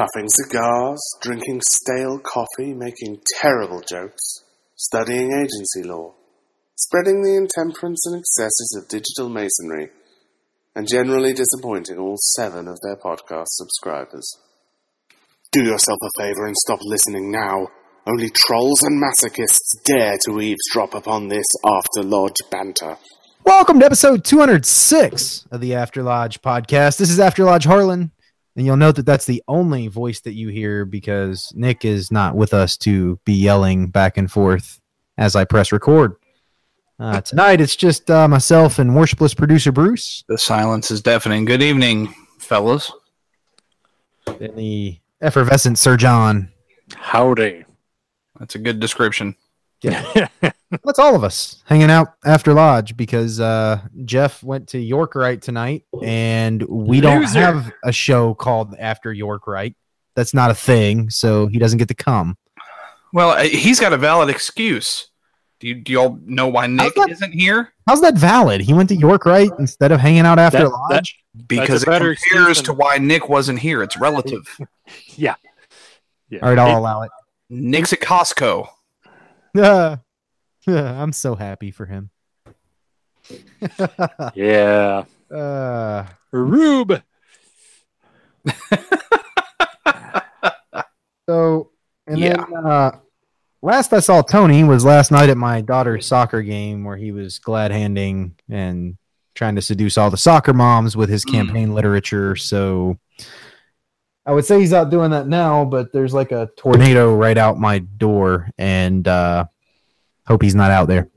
Puffing cigars, drinking stale coffee, making terrible jokes, studying agency law, spreading the intemperance and excesses of digital masonry, and generally disappointing all seven of their podcast subscribers. Do yourself a favor and stop listening now. Only trolls and masochists dare to eavesdrop upon this after lodge banter. Welcome to episode 206 of the After Lodge podcast. This is After Lodge Harlan, and you'll note that that's the only voice that you hear because Nick is not with us to be yelling back and forth as I press record. Uh, tonight it's just uh, myself and worshipless producer Bruce. The silence is deafening. Good evening, fellas. And the effervescent Sir John. Howdy. That's a good description. Yeah. That's all of us hanging out after Lodge because uh, Jeff went to York Rite tonight, and we don't Loser. have a show called After York Rite. That's not a thing, so he doesn't get to come. Well, uh, he's got a valid excuse. Do you do y'all know why Nick that- isn't here? How's that valid? He went to York Rite instead of hanging out after That- that- Lodge. Because it compares to why Nick wasn't here. It's relative. Yeah. yeah. all right, I'll allow it. Nick's at Costco. Uh, I'm so happy for him. yeah. uh, Rube. So, and Yeah. then uh, last I saw Tony was last night at my daughter's soccer game where he was glad handing and trying to seduce all the soccer moms with his Mm. campaign literature. So, I would say he's out doing that now, but there's like a tornado right out my door, and uh, hope he's not out there.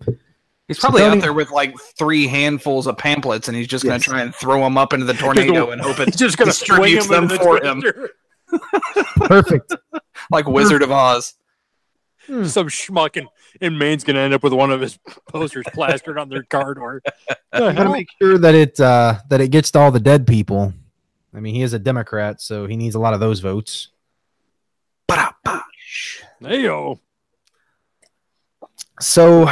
He's So probably Tony- out there with like three handfuls of pamphlets, and he's just going Yes. to try and throw them up into the tornado and hope it just gonna swing distributes him them the for him. Perfect. like Wizard of Oz. Some schmuck in, in Maine's gonna end up with one of his posters plastered on their car door. I gotta make sure that it uh, that it gets to all the dead people. I mean, he is a Democrat, so he needs a lot of those votes. Heyo. So,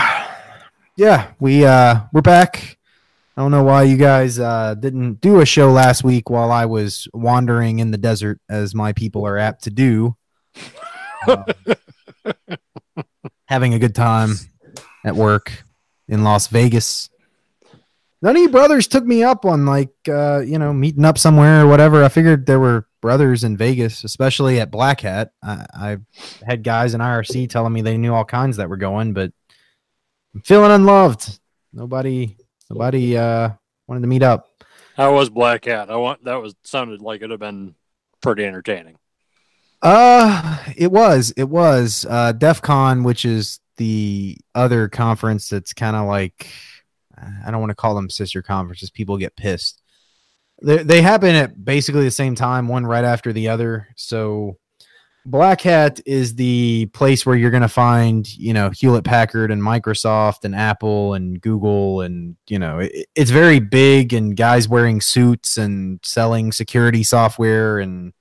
yeah, we uh, we're back. I don't know why you guys uh, didn't do a show last week while I was wandering in the desert, as my people are apt to do, Uh, having a good time at work in Las Vegas. None of you brothers took me up on like uh, you know meeting up somewhere or whatever. I figured there were brothers in Vegas, especially at Black Hat. I, I had guys in IRC telling me they knew all kinds that were going, but I'm feeling unloved. Nobody, nobody uh, wanted to meet up. How was Black Hat? I want that was sounded like it'd have been pretty entertaining. Uh, it was, it was uh, DEF CON, which is the other conference that's kind of like I don't want to call them sister conferences. People get pissed. They they happen at basically the same time, one right after the other. So Black Hat is the place where you're going to find, you know, Hewlett Packard and Microsoft and Apple and Google and, you know, it, it's very big and guys wearing suits and selling security software and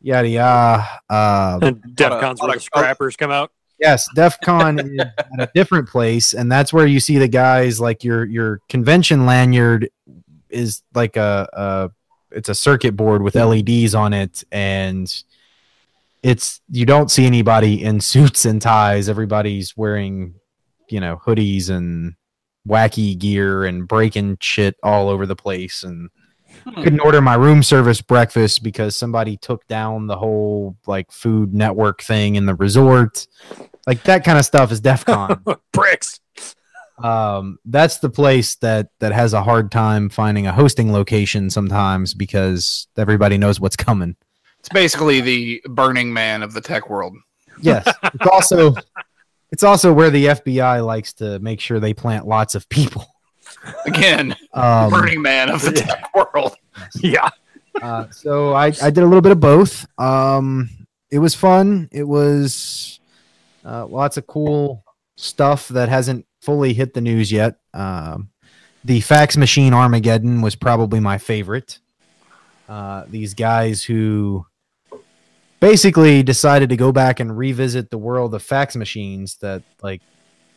yada yada. Uh, And DEF CON's where the scrappers come out. Yes, DEF CON is at a different place, and that's where you see the guys like your your convention lanyard is like a, a it's a circuit board with LEDs on it, and it's you don't see anybody in suits and ties. Everybody's wearing you know hoodies and wacky gear and breaking shit all over the place. And hmm. couldn't order my room service breakfast because somebody took down the whole like food network thing in the resort. Like that kind of stuff is def con Bricks. Um that's the place that that has a hard time finding a hosting location sometimes because everybody knows what's coming It's basically the Burning Man of the tech world. yes it's also it's also where the fbi likes to make sure they plant lots of people Again, um, Burning Man of the tech world. Yeah. Uh, so I, I did a little bit of both. Um, it was fun. It was Uh, lots of cool stuff that hasn't fully hit the news yet. Um, the fax machine Armageddon was probably my favorite. Uh, these guys who basically decided to go back and revisit the world of fax machines that like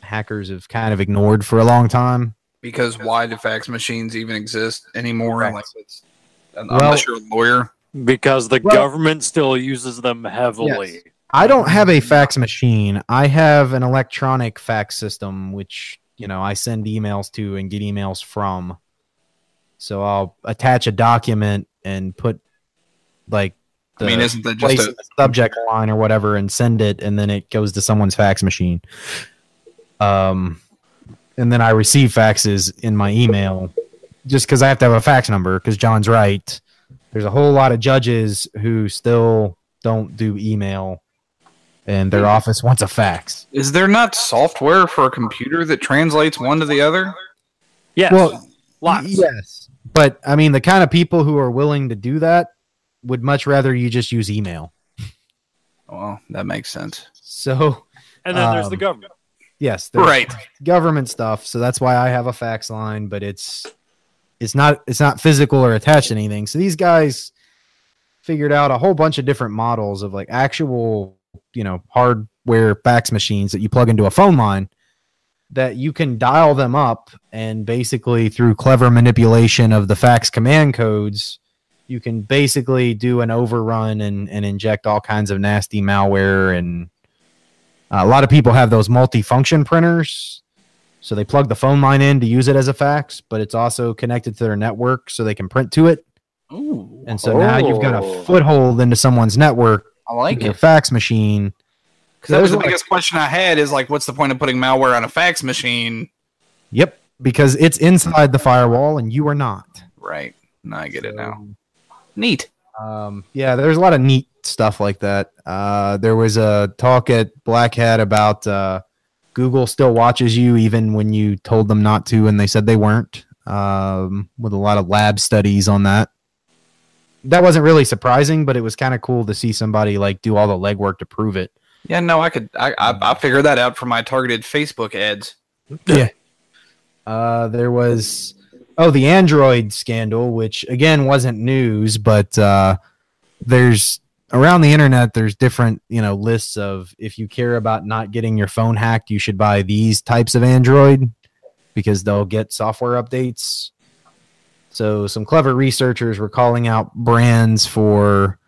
hackers have kind of ignored for a long time. Because why do fax machines even exist anymore? Correct. Like it's, Well- unless you're a lawyer. Because the Well- government still uses them heavily. Yes. I don't have a fax machine. I have an electronic fax system, which you know I send emails to and get emails from. So I'll attach a document and put like I mean, the isn't that just a, the subject line or whatever and send it, and then it goes to someone's fax machine. Um, and then I receive faxes in my email, just because I have to have a fax number. Because John's right. There's a whole lot of judges who still don't do email, and their office wants a fax. is there not software for a computer that translates one to the other? Yes. Well, lots. Yes, but I mean, the kind of people who are willing to do that would much rather you just use email. Well, that makes sense. So And then there's the Um, government. yes, Right. government stuff. So that's why I have a fax line, but it's it's not it's not physical or attached to anything. So these guys figured out a whole bunch of different models of like actual, you know, hardware fax machines that you plug into a phone line that you can dial them up and basically through clever manipulation of the fax command codes you can basically do an overrun and, and inject all kinds of nasty malware and uh, a lot of people have those multifunction printers so they plug the phone line in to use it as a fax but it's also connected to their network so they can print to it Ooh, and so now you've got a Oh. foothold into someone's network I like your it. fax machine Because that was the like- biggest question I had is like, what's the point of putting malware on a fax machine? yep because it's inside the firewall and you are not Right. Now I get it now. Neat. Um, yeah, there's a lot of neat stuff like that. Uh, there was a talk at Black Hat about uh, Google still watches you even when you told them not to, and they said they weren't. Um, with a lot of lab studies on that. That wasn't really surprising, but it was kind of cool to see somebody like do all the legwork to prove it. Yeah, no, I could. I I, I figured that out for my targeted Facebook ads. Yeah. Uh, there was oh the Android scandal, which again wasn't news, but uh, there's around the internet there's different you know lists of if you care about not getting your phone hacked, you should buy these types of Android because they'll get software updates. So some clever researchers were calling out brands for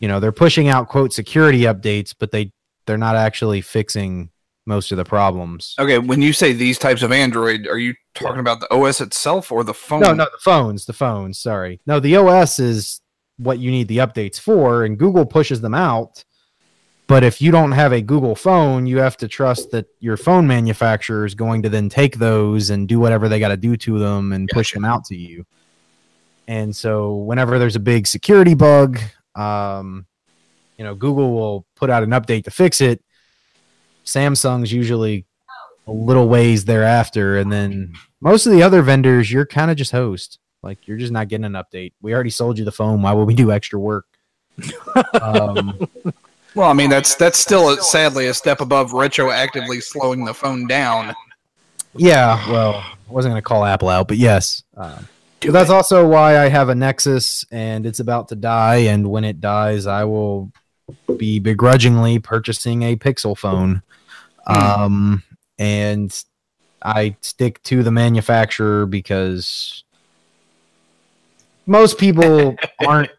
you know they're pushing out quote security updates, but they they're not actually fixing most of the problems. Okay, when you say these types of Android, are you talking about the OS itself or the phone? No, no, the phones, the phones. Sorry, no, the OS is what you need the updates for, and Google pushes them out. But if you don't have a Google phone, you have to trust that your phone manufacturer is going to then take those and do whatever they got to do to them and push them out to you. And so, whenever there's a big security bug, um, you know, Google will put out an update to fix it. Samsung's usually a little ways thereafter, and then most of the other vendors, you're kind of just host. Like you're just not getting an update. We already sold you the phone. Why would we do extra work? um, Well, I mean that's that's still a, sadly a step above retroactively slowing the phone down. yeah, well, I wasn't going to call Apple out, but yes. Um, but that's also why I have a Nexus, and it's about to die. And when it dies, I will be begrudgingly purchasing a Pixel phone. Um, and I stick to the manufacturer because most people aren't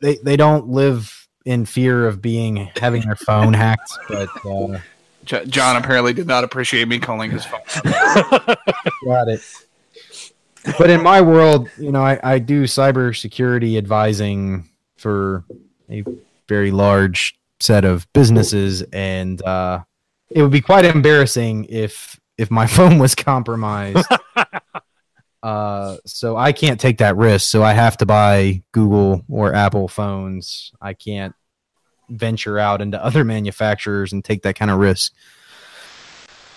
they they don't live in fear of being having their phone hacked but uh John apparently did not appreciate me calling his phone. got it but in my world you know i, I do cybersecurity advising for a very large set of businesses. And uh it would be quite embarrassing if if my phone was compromised. Uh so i can't take that risk. So i have to buy google or apple phones. I can't venture out into other manufacturers and take that kind of risk.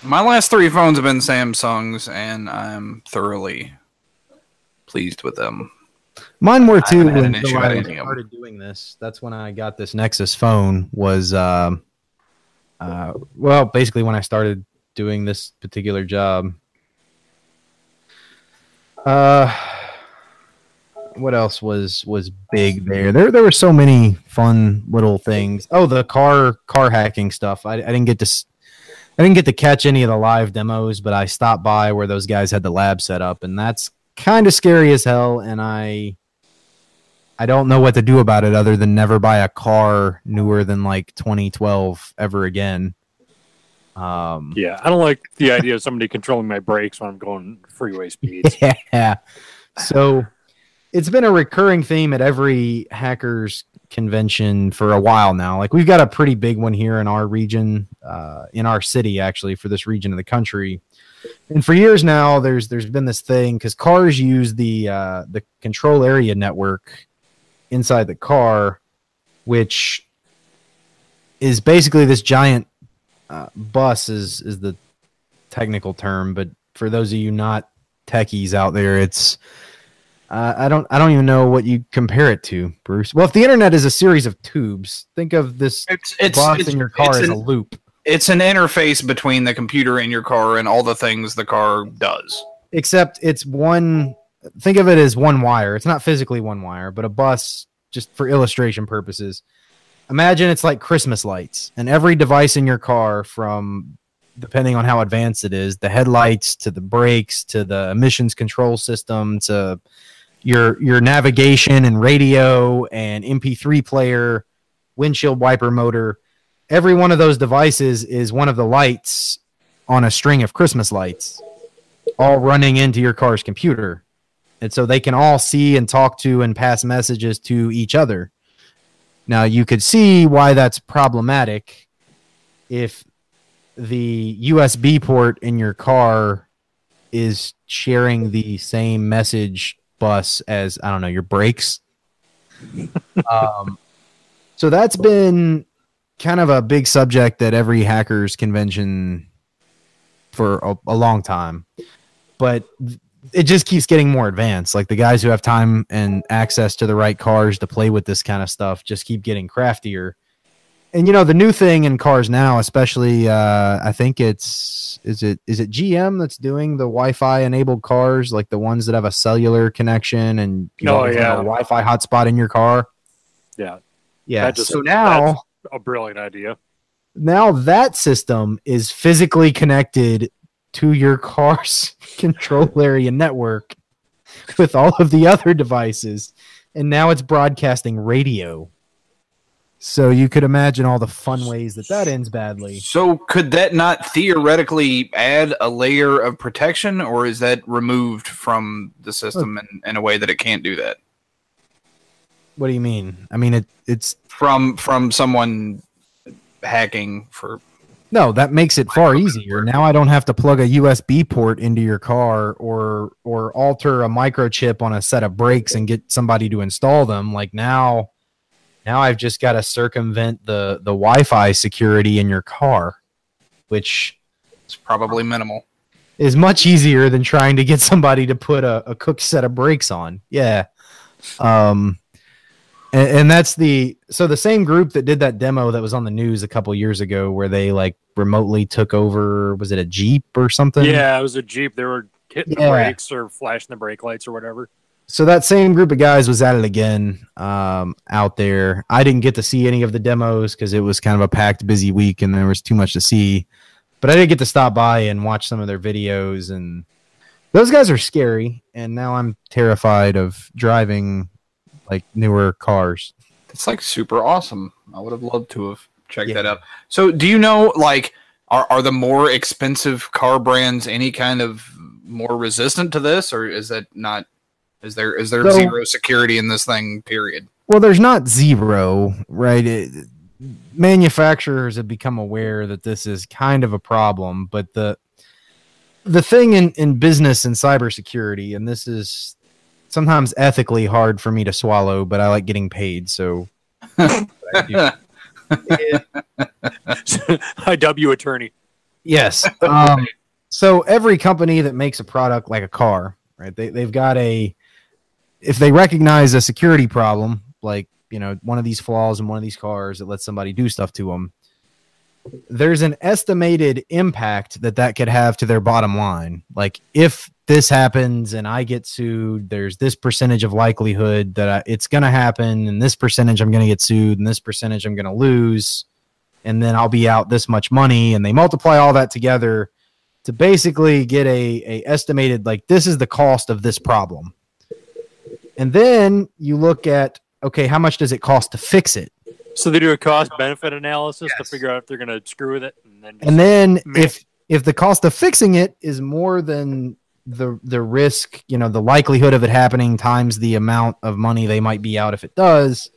My last three phones have been Samsungs, and I'm thoroughly pleased with them. Mine were I too haven't had an issue with I of them. started doing this. That's when I got this Nexus phone. Was um, Uh, well, basically, when I started doing this particular job. Uh, what else was was big there? There there were so many fun little things. Oh, the car car hacking stuff. I, I didn't get to I didn't get to catch any of the live demos, but I stopped by where those guys had the lab set up, and that's kind of scary as hell. And I I don't know what to do about it other than never buy a car newer than like 2012 ever again. Um, Yeah, I don't like the idea of somebody controlling my brakes when I'm going freeway speeds. yeah. So it's been a recurring theme at every hackers convention for a while now. Like we've got a pretty big one here in our region, uh, in our city actually, for this region of the country. And for years now, there's there's been this thing because cars use the uh, the control area network inside the car, which is basically this giant uh, bus is is the technical term, but for those of you not techies out there, it's uh, I don't I don't even know what you compare it to, Bruce. Well, if the internet is a series of tubes, think of this It's it's bus it's, in your car as an, a loop. it's an interface between the computer in your car and all the things the car does. Except it's one. Think of it as one wire. It's not physically one wire, but a bus, just for illustration purposes. Imagine it's like Christmas lights, and every device in your car, from depending on how advanced it is, the headlights to the brakes to the emissions control system to your your navigation and radio and MP3 player, windshield wiper motor. Every one of those devices is one of the lights on a string of Christmas lights, all running into your car's computer. And so they can all see and talk to and pass messages to each other. Now, you could see why that's problematic if the USB port in your car is sharing the same message bus as I don't know your brakes. um, so that's been kind of a big subject at every hackers convention for a, a long time, but it just keeps getting more advanced. Like the guys who have time and access to the right cars to play with this kind of stuff just keep getting craftier and you know the new thing in cars now especially uh i think it's is it is it gm that's doing the wi-fi enabled cars like the ones that have a cellular connection and you Oh, yeah. a wi-fi hotspot in your car Yeah, yeah just- so now a brilliant idea. now that system is physically connected to your car's control area network with all of the other devices and now it's broadcasting radio so you could imagine all the fun ways that that ends badly. So could that not theoretically add a layer of protection, or is that removed from the system in, in a way that it can't do that? what do you mean? I mean it it's From from someone hacking for no that makes it far easier. Now i don't have to plug a usb port into your car or or alter a microchip on a set of brakes and get somebody to install them. Like now now i've just got to circumvent the the wi-fi security in your car which is probably minimal. is much easier than trying to get somebody to put a, a cooked set of brakes on yeah um and, and that's the so the same group that did that demo that was on the news a couple years ago where they like remotely took over was it a jeep or something Yeah, it was a Jeep. They were hitting Yeah. the brakes or flashing the brake lights or whatever. So that same group of guys was at it again um, out there. I didn't get to see any of the demos because it was kind of a packed, busy week and there was too much to see. But I did get to stop by and watch some of their videos, and those guys are scary. And now I'm terrified of driving like newer cars. It's like super awesome. I would have loved to have checked Yeah. that out. So, do you know like are are the more expensive car brands any kind of more resistant to this, or is that not? Is there is there So- zero security in this thing? Period. Well, there's not zero, right? It, manufacturers have become aware that this is kind of a problem, but the the thing in, in business and cybersecurity, and this is sometimes ethically hard for me to swallow, but I like getting paid, so I do. It- IW attorney. Yes. Um, so every company that makes a product like a car, right? They they've got a if they recognize a security problem, like you know one of these flaws in one of these cars that lets somebody do stuff to them, there's an estimated impact that that could have to their bottom line. Like if this happens and I get sued, there's this percentage of likelihood that I, it's going to happen, and this percentage I'm going to get sued, and this percentage I'm going to lose, and then I'll be out this much money, and they multiply all that together to basically get a, a estimated like this is the cost of this problem. And then you look at okay, how much does it cost to fix it? So they do a cost benefit analysis to figure out if they're going to screw with it, and then just, And then Man. if if the cost of fixing it is more than the the risk, you know, the likelihood of it happening times the amount of money they might be out if it does,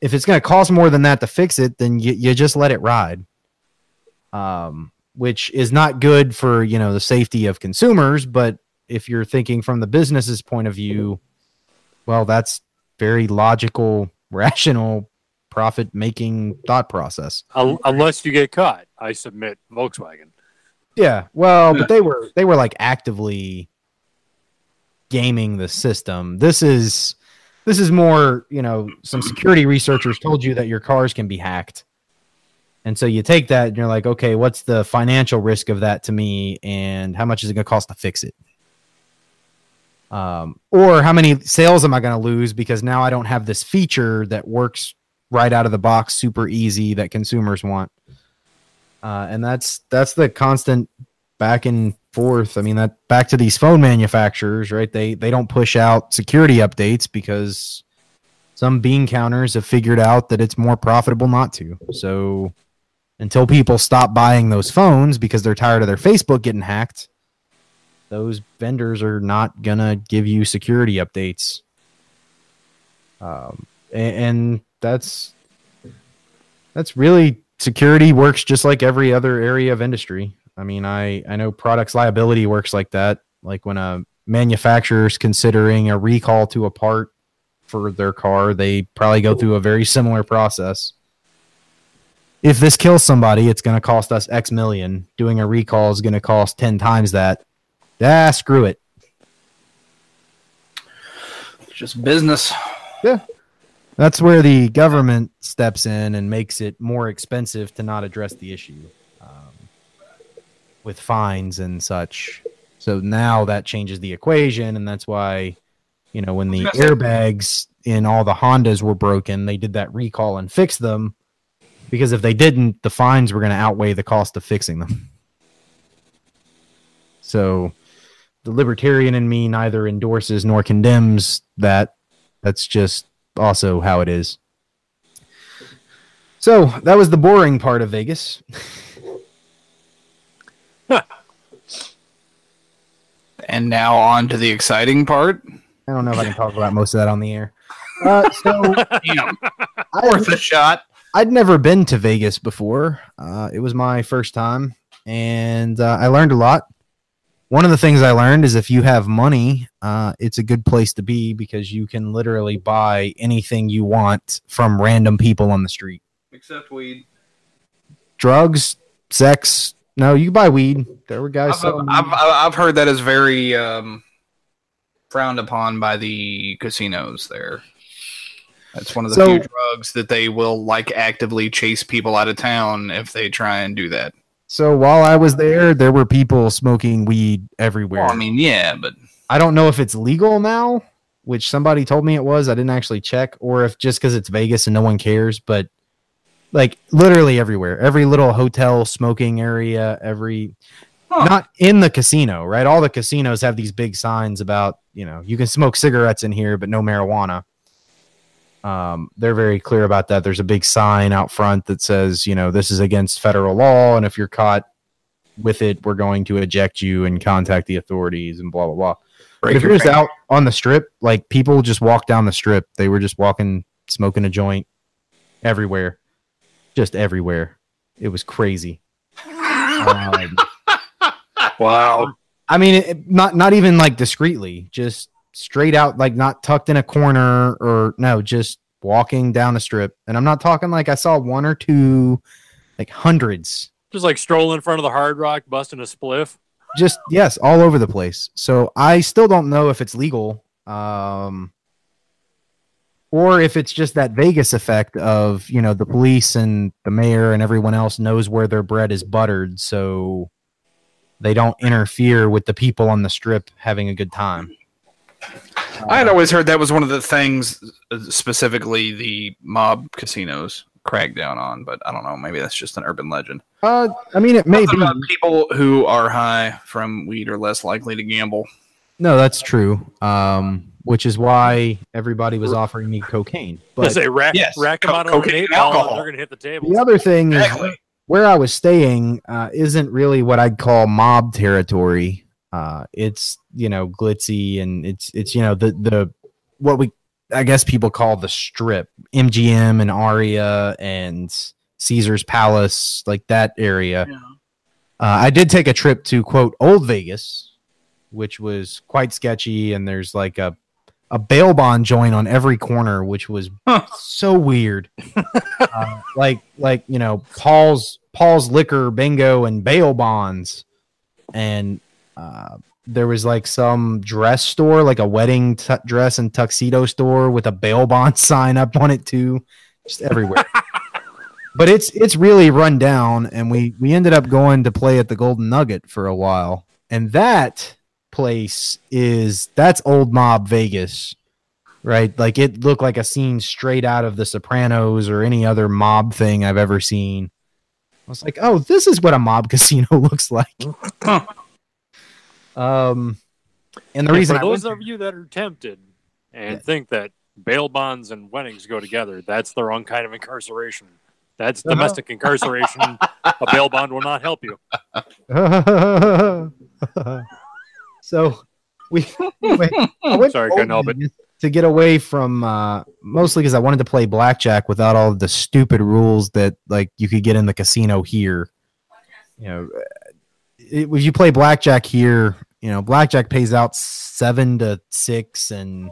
if it's going to cost more than that to fix it, then you, you just let it ride. Um, which is not good for, you know, the safety of consumers, but if you're thinking from the business's point of view, well, that's very logical, rational, profit making thought process. Unless you get caught, I submit Volkswagen. Yeah, well, but they were they were like actively gaming the system. This is this is more, you know, some security researchers told you that your cars can be hacked. And so you take that and you're like, okay, what's the financial risk of that to me and how much is it going to cost to fix it? Um, or how many sales am I going to lose because now I don't have this feature that works right out of the box super easy that consumers want uh, and that's that's the constant back and forth. I mean, that back to these phone manufacturers, right? They they don't push out security updates because some bean counters have figured out that it's more profitable not to. So until people stop buying those phones because they're tired of their Facebook getting hacked, those vendors are not gonna give you security updates. Um, a- and that's that's really security works just like every other area of industry. I mean, I I know products liability works like that. Like when a manufacturer's considering a recall to a part for their car, they probably go through a very similar process. If this kills somebody, it's going to cost us X million. Doing a recall is going to cost 10 times that. Ah, screw it. Just business. Yeah. That's where the government steps in and makes it more expensive to not address the issue um, with fines and such. So now that changes the equation, and that's why, you know, when the I was gonna say- airbags in all the Hondas were broken, they did that recall and fixed them because if they didn't, the fines were going to outweigh the cost of fixing them. So the libertarian in me neither endorses nor condemns that. That's just also how it is. So that was the boring part of Vegas. And now on to the exciting part. I don't know if I can talk about most of that on the air. Uh, so I, worth a shot. I'd never been to Vegas before. Uh, it was my first time, and uh, I learned a lot. One of the things I learned is if you have money, uh, it's a good place to be because you can literally buy anything you want from random people on the street. Except weed. Drugs, sex. No, you can buy weed. There were guys I've, selling. I've, I've, I've heard that is very um, frowned upon by the casinos there. That's one of the So- few drugs that they will like actively chase people out of town if they try and do that. So while I was there, there were people smoking weed everywhere. Well, I mean, yeah, but I don't know if it's legal now, which somebody told me it was. I didn't actually check, or if just because it's Vegas and no one cares, but like literally everywhere, every little hotel, smoking area, every Huh. not in the casino, right? All the casinos have these big signs about you know you can smoke cigarettes in here, but no marijuana. Um, they're very clear about that. There's a big sign out front that says, you know, this is against federal law, and if you're caught with it, we're going to eject you and contact the authorities and blah blah blah. But if your you're just out on the strip, like people just walk down the strip. They were just walking, smoking a joint everywhere, just everywhere. It was crazy. Um, Wow. I mean, it, not not even like discreetly, just straight out, like not tucked in a corner or no, just walking down the strip. And I'm not talking like I saw one or two, like hundreds. Just like strolling in front of the Hard Rock, busting a spliff. just yes all over the place so i still don't know if it's legal um or if it's just that Vegas effect of you know the police and the mayor and everyone else knows where their bread is buttered, so they don't interfere with the people on the strip having a good time. I had always heard that was one of the things, uh, specifically the mob casinos crack down on, but I don't know. Maybe that's just an urban legend. Uh, I mean, it may Something be. people who are high from weed are less likely to gamble. No, that's true. Um, which is why everybody was offering me cocaine. They But say rack, Yes, rack them co- out on an cocaine eight and ball, and alcohol. they're going to hit the table. the other thing is where I was staying uh, isn't really what I'd call mob territory. Uh, it's you know glitzy and it's it's you know the the what we I guess people call the strip, MGM and Aria and Caesar's Palace, like that area. Uh, I did take a trip to quote Old Vegas, which was quite sketchy, and there's like a a bail bond joint on every corner, which was so weird. uh, like like you know Paul's Paul's liquor bingo and bail bonds, and uh, there was like some dress store, like a wedding tu dress and tuxedo store with a bail bond sign up on it too, just everywhere. but it's it's really run down, and we we ended up going to play at the Golden Nugget for a while, and that place is that's old mob Vegas right? Like it looked like a scene straight out of The Sopranos or any other mob thing I've ever seen. I was like, oh, this is what a mob casino looks like. Um, and the And reason for I those went of you that are tempted and Yeah. think that bail bonds and weddings go together, that's the wrong kind of incarceration. That's Uh-huh. domestic incarceration. A bail bond will not help you. so we, I went Sorry, couldn't help it. To get away from uh, mostly because I wanted to play blackjack without all the stupid rules that like you could get in the casino here. You know, if you play blackjack here, you know, blackjack pays out seven to six, and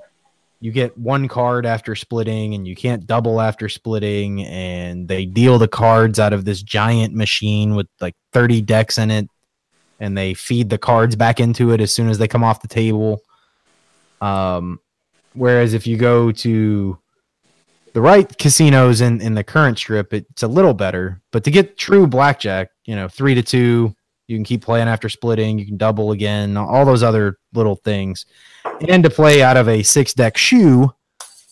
you get one card after splitting, and you can't double after splitting, and they deal the cards out of this giant machine with like 30 decks in it, and they feed the cards back into it as soon as they come off the table. Um, whereas if you go to the right casinos in, in the current strip, it's a little better. But to get true blackjack, you know, three to two, you can keep playing after splitting, you can double again, all those other little things. And to play out of a six deck shoe,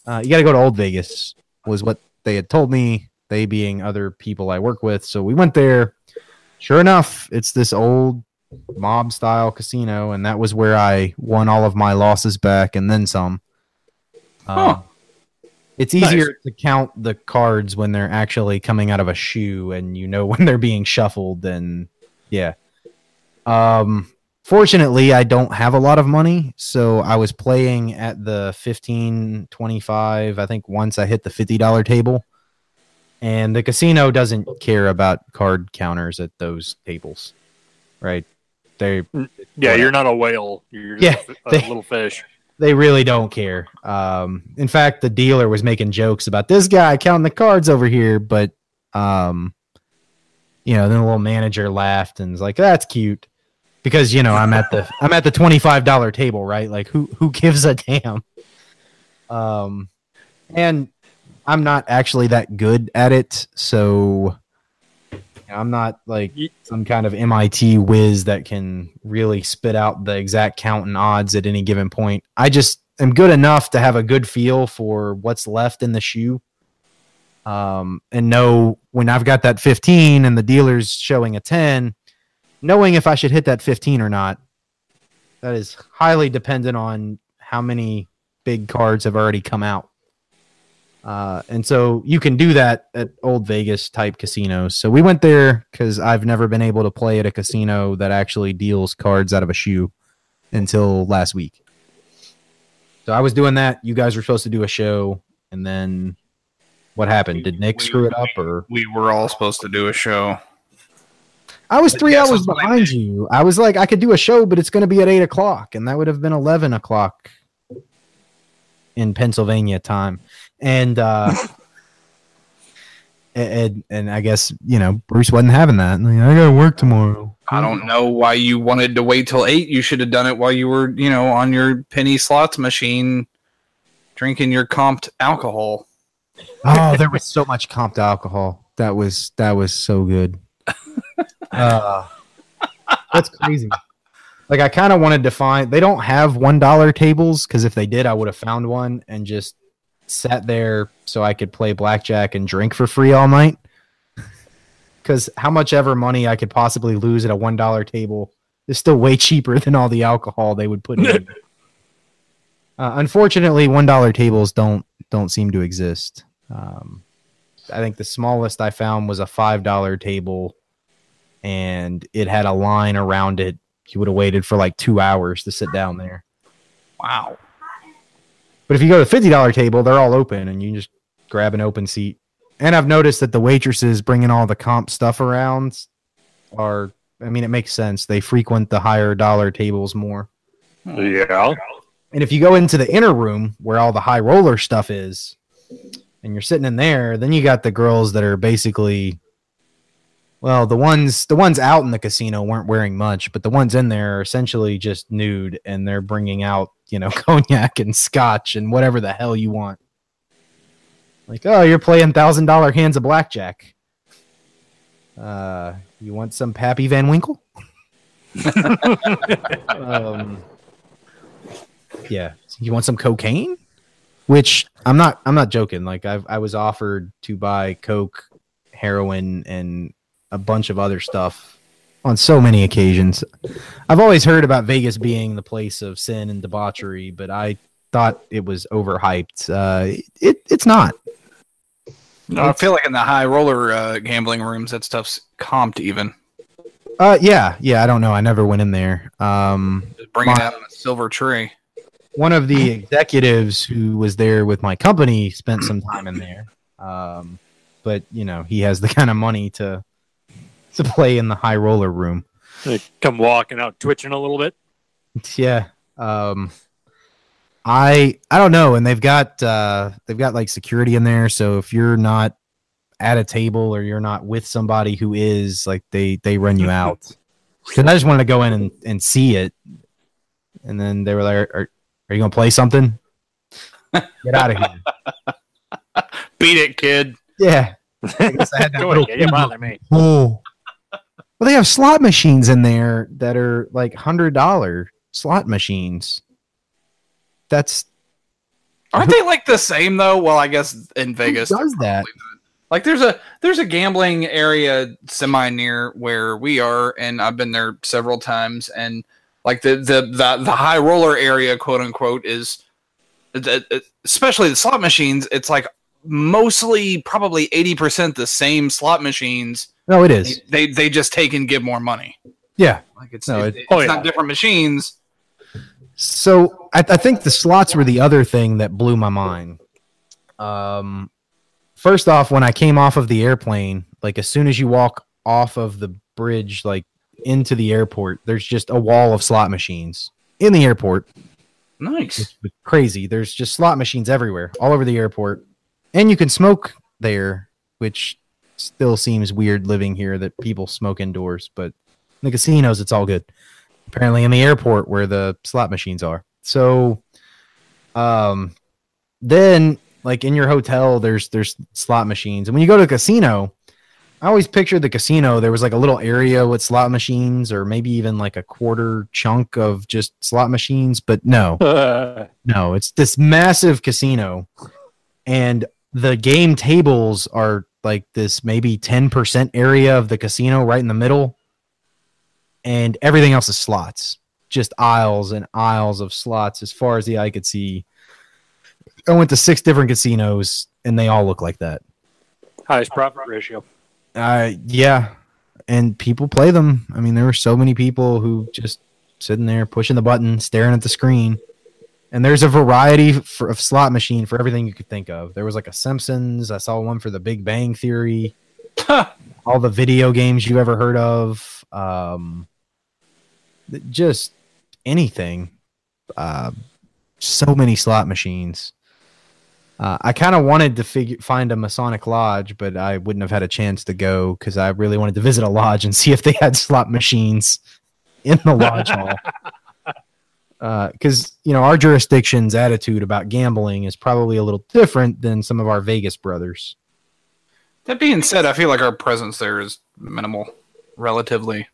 uh, you got to go to Old Vegas, was what they had told me, they being other people I work with. So we went there. Sure enough, it's this old mob style casino, and that was where I won all of my losses back and then some. Uh, Huh. It's easier to count the cards when they're actually coming out of a shoe, and you know when they're being shuffled. And yeah, um, fortunately, I don't have a lot of money, so I was playing at the 15, 25. I think once I hit the fifty dollar table, and the casino doesn't care about card counters at those tables, right? They Yeah, you're not a whale. You're just Yeah, a, a they- little fish. they really don't care. Um, in fact, the dealer was making jokes about this guy counting the cards over here, but um, you know, then the little manager laughed and was like, "That's cute," because you know I'm at the I'm at the twenty five dollar table, right? Like who who gives a damn? Um, and I'm not actually that good at it, so I'm not like some kind of MIT whiz that can really spit out the exact count and odds at any given point. I just am good enough to have a good feel for what's left in the shoe. Um, and know when I've got that 15 and the dealer's showing a 10, knowing if I should hit that 15 or not. That is highly dependent on how many big cards have already come out. Uh, and so you can do that at old Vegas type casinos. So we went there because I've never been able to play at a casino that actually deals cards out of a shoe until last week. So I was doing that. You guys were supposed to do a show, and then what happened? Did Nick We- screw it up, or We were all supposed to do a show. I was three hours something like behind you. I was like, I could do a show, but it's going to be at eight o'clock, and that would have been eleven o'clock in Pennsylvania time. And uh, and and I guess you know Bruce wasn't having that. Like, I got to work tomorrow. I don't know why you wanted to wait till eight. You should have done it while you were, you know, on your penny slots machine, drinking your comped alcohol. Oh, there was so much comped alcohol. That was that was so good. Uh, that's crazy. Like I kind of wanted to find. They don't have one dollar tables because if they did, I would have found one and just sat there so I could play blackjack and drink for free all night. Because how much ever money I could possibly lose at a one dollar table is still way cheaper than all the alcohol they would put in. uh, unfortunately, one dollar tables don't don't seem to exist. Um, I think the smallest I found was a five dollar table, and it had a line around it. You would have waited for like two hours to sit down there. Wow. But if you go to the fifty dollar table, they're all open, and you can just grab an open seat. And I've noticed that the waitresses bringing all the comp stuff around are. I mean, it makes sense. They frequent the higher dollar tables more. Yeah. And if you go into the inner room where all the high roller stuff is, and you're sitting in there, then you got the girls that are basically well, the ones the ones out in the casino weren't wearing much, but the ones in there are essentially just nude and they're bringing out, you know, cognac and scotch and whatever the hell you want. Like, oh, you're playing thousand dollar hands of blackjack. Uh, you want some Pappy Van Winkle? um, yeah, you want some cocaine? Which I'm not. I'm not joking. Like I, I was offered to buy coke, heroin, and a bunch of other stuff on so many occasions. I've always heard about Vegas being the place of sin and debauchery, but I thought it was overhyped. Uh, it it's not. No, I feel like in the high roller uh, gambling rooms, that stuff's comped even. Uh, yeah, yeah. I don't know. I never went in there. Um, Just bring it out on a silver tray. one of the executives who was there with my company spent some time in there. Um, but you know, he has the kind of money to to play in the high roller room. They come walking out, twitching a little bit. Yeah. Um, I I don't know, and they've got uh, they've got like security in there. So if you're not at a table or you're not with somebody who is, like they they run you out. Because I just wanted to go in and, and see it, and then they were like, "Are, are you gonna play something? Get out of here!" Beat it, kid. Yeah. I guess I had that little ahead, you bother me. Oh. Well, they have slot machines in there that are like hundred dollar slot machines. That's Aren't they like the same though? Well, I guess in Vegas. does that? Like there's a there's a gambling area semi near where we are, and I've been there several times. And like the the the, the high roller area, quote unquote, is especially the slot machines. It's like mostly probably eighty percent the same slot machines. No, it is. They they just take and give more money. Yeah. Like it's No, it- it- it's Oh, yeah. not different machines. So I, I think the slots were the other thing that blew my mind. Um, first off, when I came off of the airplane, like as soon as you walk off of the bridge, like into the airport, there's just a wall of slot machines in the airport. Nice. It's crazy. There's just slot machines everywhere, all over the airport, and you can smoke there, which still seems weird living here that people smoke indoors. But in the casinos, it's all good. Apparently, in the airport where the slot machines are. So, um, then like in your hotel, there's there's slot machines, and when you go to a casino, I always pictured the casino. There was like a little area with slot machines, or maybe even like a quarter chunk of just slot machines. But no, no, it's this massive casino, and the game tables are like this maybe 10% area of the casino right in the middle, and everything else is slots. Just aisles and aisles of slots as far as the eye could see. I went to six different casinos, and they all look like that. highest profit ratio. Uh, yeah, and people play them. I mean, there were so many people who just sitting there pushing the button, staring at the screen. And there's a variety for, of slot machine for everything you could think of. There was like a Simpsons. I saw one for the Big Bang Theory. all the video games you ever heard of. Um, just anything. Uh, so many slot machines. Uh, I kind of wanted to figure find a Masonic lodge, but I wouldn't have had a chance to go because I really wanted to visit a lodge and see if they had slot machines in the lodge hall. because you know our jurisdiction's attitude about gambling is probably a little different than some of our Vegas brothers. That being said, I feel like our presence there is minimal, relatively.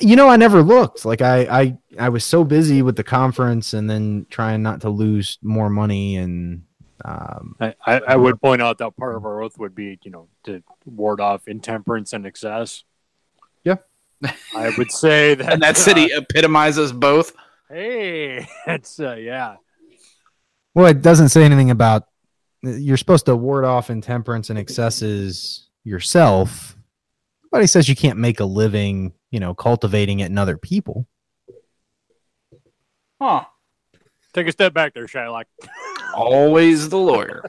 You know, I never looked. Like I, I, I was so busy with the conference and then trying not to lose more money and. Um, I, I, I would point out that part of our oath would be, you know, to ward off intemperance and excess. Yeah. I would say that. And that city epitomizes both. Hey, that's uh, yeah. well, it doesn't say anything about. You're supposed to ward off intemperance and excesses yourself. Nobody says you can't make a living, you know, cultivating it in other people. Huh. Take a step back there, Shylock. Always the lawyer.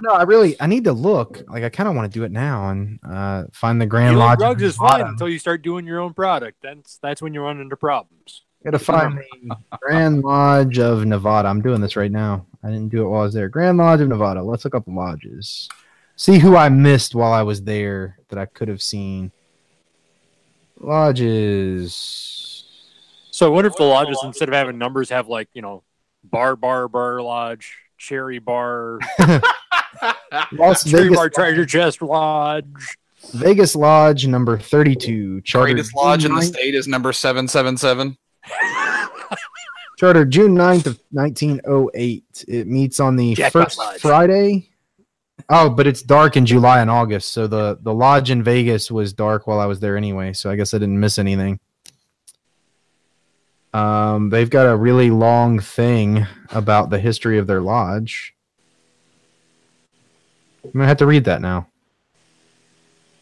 no, I really I need to look. Like I kind of want to do it now and uh, find the Grand Dealing Lodge. drugs of is fine until you start doing your own product. That's that's when you run into problems. Gotta find the Grand Lodge of Nevada. I'm doing this right now. I didn't do it while I was there. Grand Lodge of Nevada. Let's look up lodges. See who I missed while I was there that I could have seen. Lodges. So I wonder if the lodges instead of having numbers have like you know bar bar bar lodge, cherry bar, Las cherry Vegas, bar treasure chest lodge. Vegas Lodge number 32. Chartered Greatest lodge in the state is number 777. 9th Chartered June 9th of 1908. It meets on the Jackpot first Friday. Oh, but it's dark in July and August. So the, the lodge in Vegas was dark while I was there anyway. So I guess I didn't miss anything. Um, they've got a really long thing about the history of their lodge. I'm gonna have to read that now.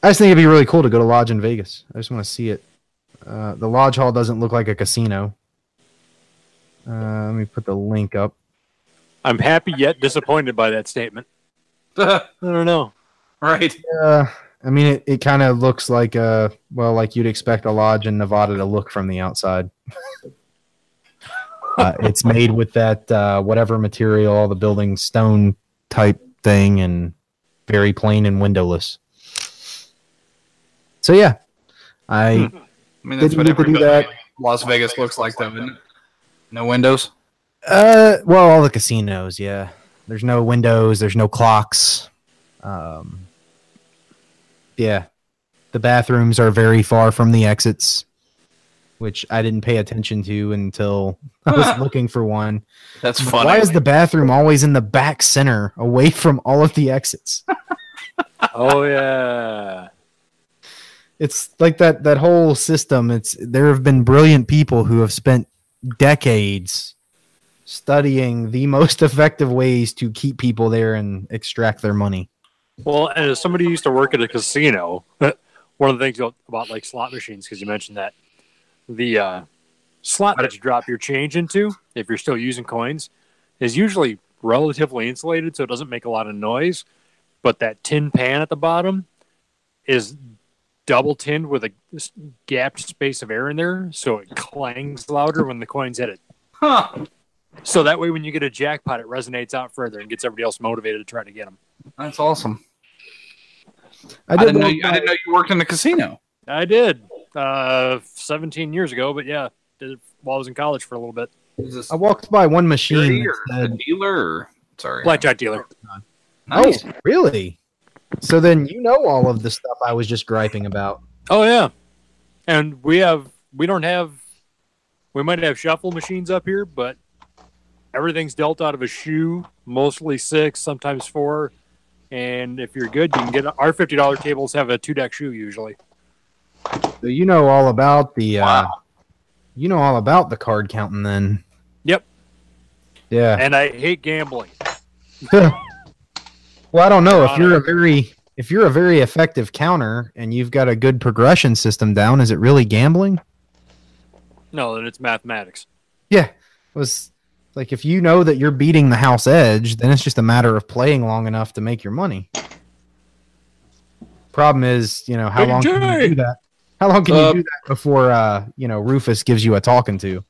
I just think it'd be really cool to go to lodge in Vegas. I just want to see it. Uh, the lodge hall doesn't look like a casino. Uh, let me put the link up. I'm happy yet disappointed by that statement. I don't know. right. Uh, I mean, it, it kind of looks like a well, like you'd expect a lodge in Nevada to look from the outside. uh, it's made with that uh, whatever material, all the building stone type thing, and very plain and windowless. So yeah, I I mean, that's Didn't what get to every do that. building Las Vegas looks like, though, isn't it? No windows. Uh, well, all the casinos, yeah. There's no windows. There's no clocks. Um, yeah, the bathrooms are very far from the exits, which I didn't pay attention to until I was looking for one. That's funny. Why is the bathroom always in the back center, away from all of the exits? Oh yeah. It's like that that whole system. It's there have been brilliant people who have spent decades studying the most effective ways to keep people there and extract their money. Well, and as somebody used to work at a casino, one of the things about, about like slot machines, because you mentioned that the uh, slot that you drop your change into, if you're still using coins, is usually relatively insulated, so it doesn't make a lot of noise. But that tin pan at the bottom is double tinned with a gapped space of air in there, so it clangs louder when the coins hit it. Huh. So that way, when you get a jackpot, it resonates out further and gets everybody else motivated to try to get them. That's awesome. I I, did didn't know. You, I didn't know you worked in a casino. I did, uh, 17 years ago, but yeah, did it while I was in college for a little bit. I walked by one machine. security that a said, dealer? Sorry. Blackjack dealer. Nice. Oh, really? So then you know all of the stuff I was just griping about. Oh yeah, and we have we don't have we might have shuffle machines up here, but everything's dealt out of a shoe, mostly six, sometimes four. And if you're good, you can get our fifty dollar tables have a two deck shoe usually. So you know all about the uh you know all about the card counting then. Yep. Yeah. And I hate gambling. well, I don't know if you're a very if you're a very effective counter and you've got a good progression system down. Is it really gambling? No, then it's mathematics. Yeah. It was like if you know that you're beating the house edge, then it's just a matter of playing long enough to make your money. Problem is, you know, how long can you do that? How long can Uh, you do that before uh, you know, Rufus gives you a talking to?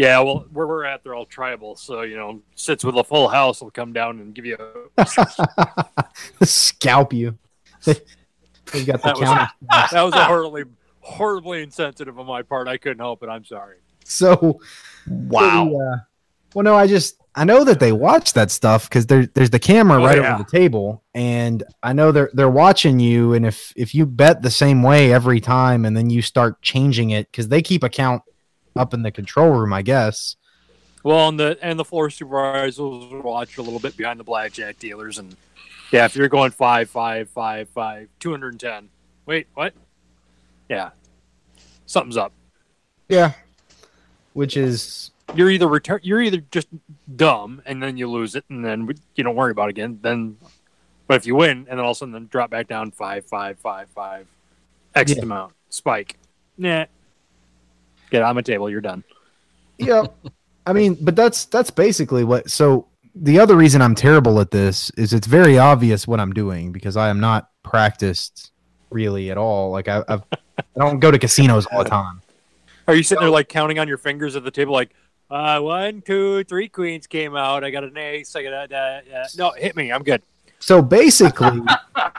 Yeah, well, where we're at, they're all tribal, so you know, sits with a full house will come down and give you. A, Scalp you. They've got the That was- that was a horribly, horribly insensitive on my part. I couldn't help it. I'm sorry. So Wow. the, uh, well, no, I just I know that they watch that stuff because there, there's the camera Oh, right yeah. over the table, and I know they're they're watching you. And if if you bet the same way every time, and then you start changing it because they keep account up in the control room, I guess. Well, and the and the floor supervisors watch a little bit behind the blackjack dealers, and yeah, if you're going five, five, five, five, two hundred and ten. Wait, what? Yeah, something's up. Yeah, which is You're either return, you're either just dumb, and then you lose it, and then you don't worry about it again. Then, but if you win, and then all of a sudden then drop back down five, five, five, five, X Yeah. amount spike. Nah, get on my table. You're done. yeah. I mean, but that's that's basically what. So the other reason I'm terrible at this is it's very obvious what I'm doing because I am not practiced really at all. Like I I've, I don't go to casinos all the time. Are you sitting there like counting on your fingers at the table, like uh, one, two, three queens came out. I got an ace. I got a uh, uh, no. Hit me. I'm good. So basically,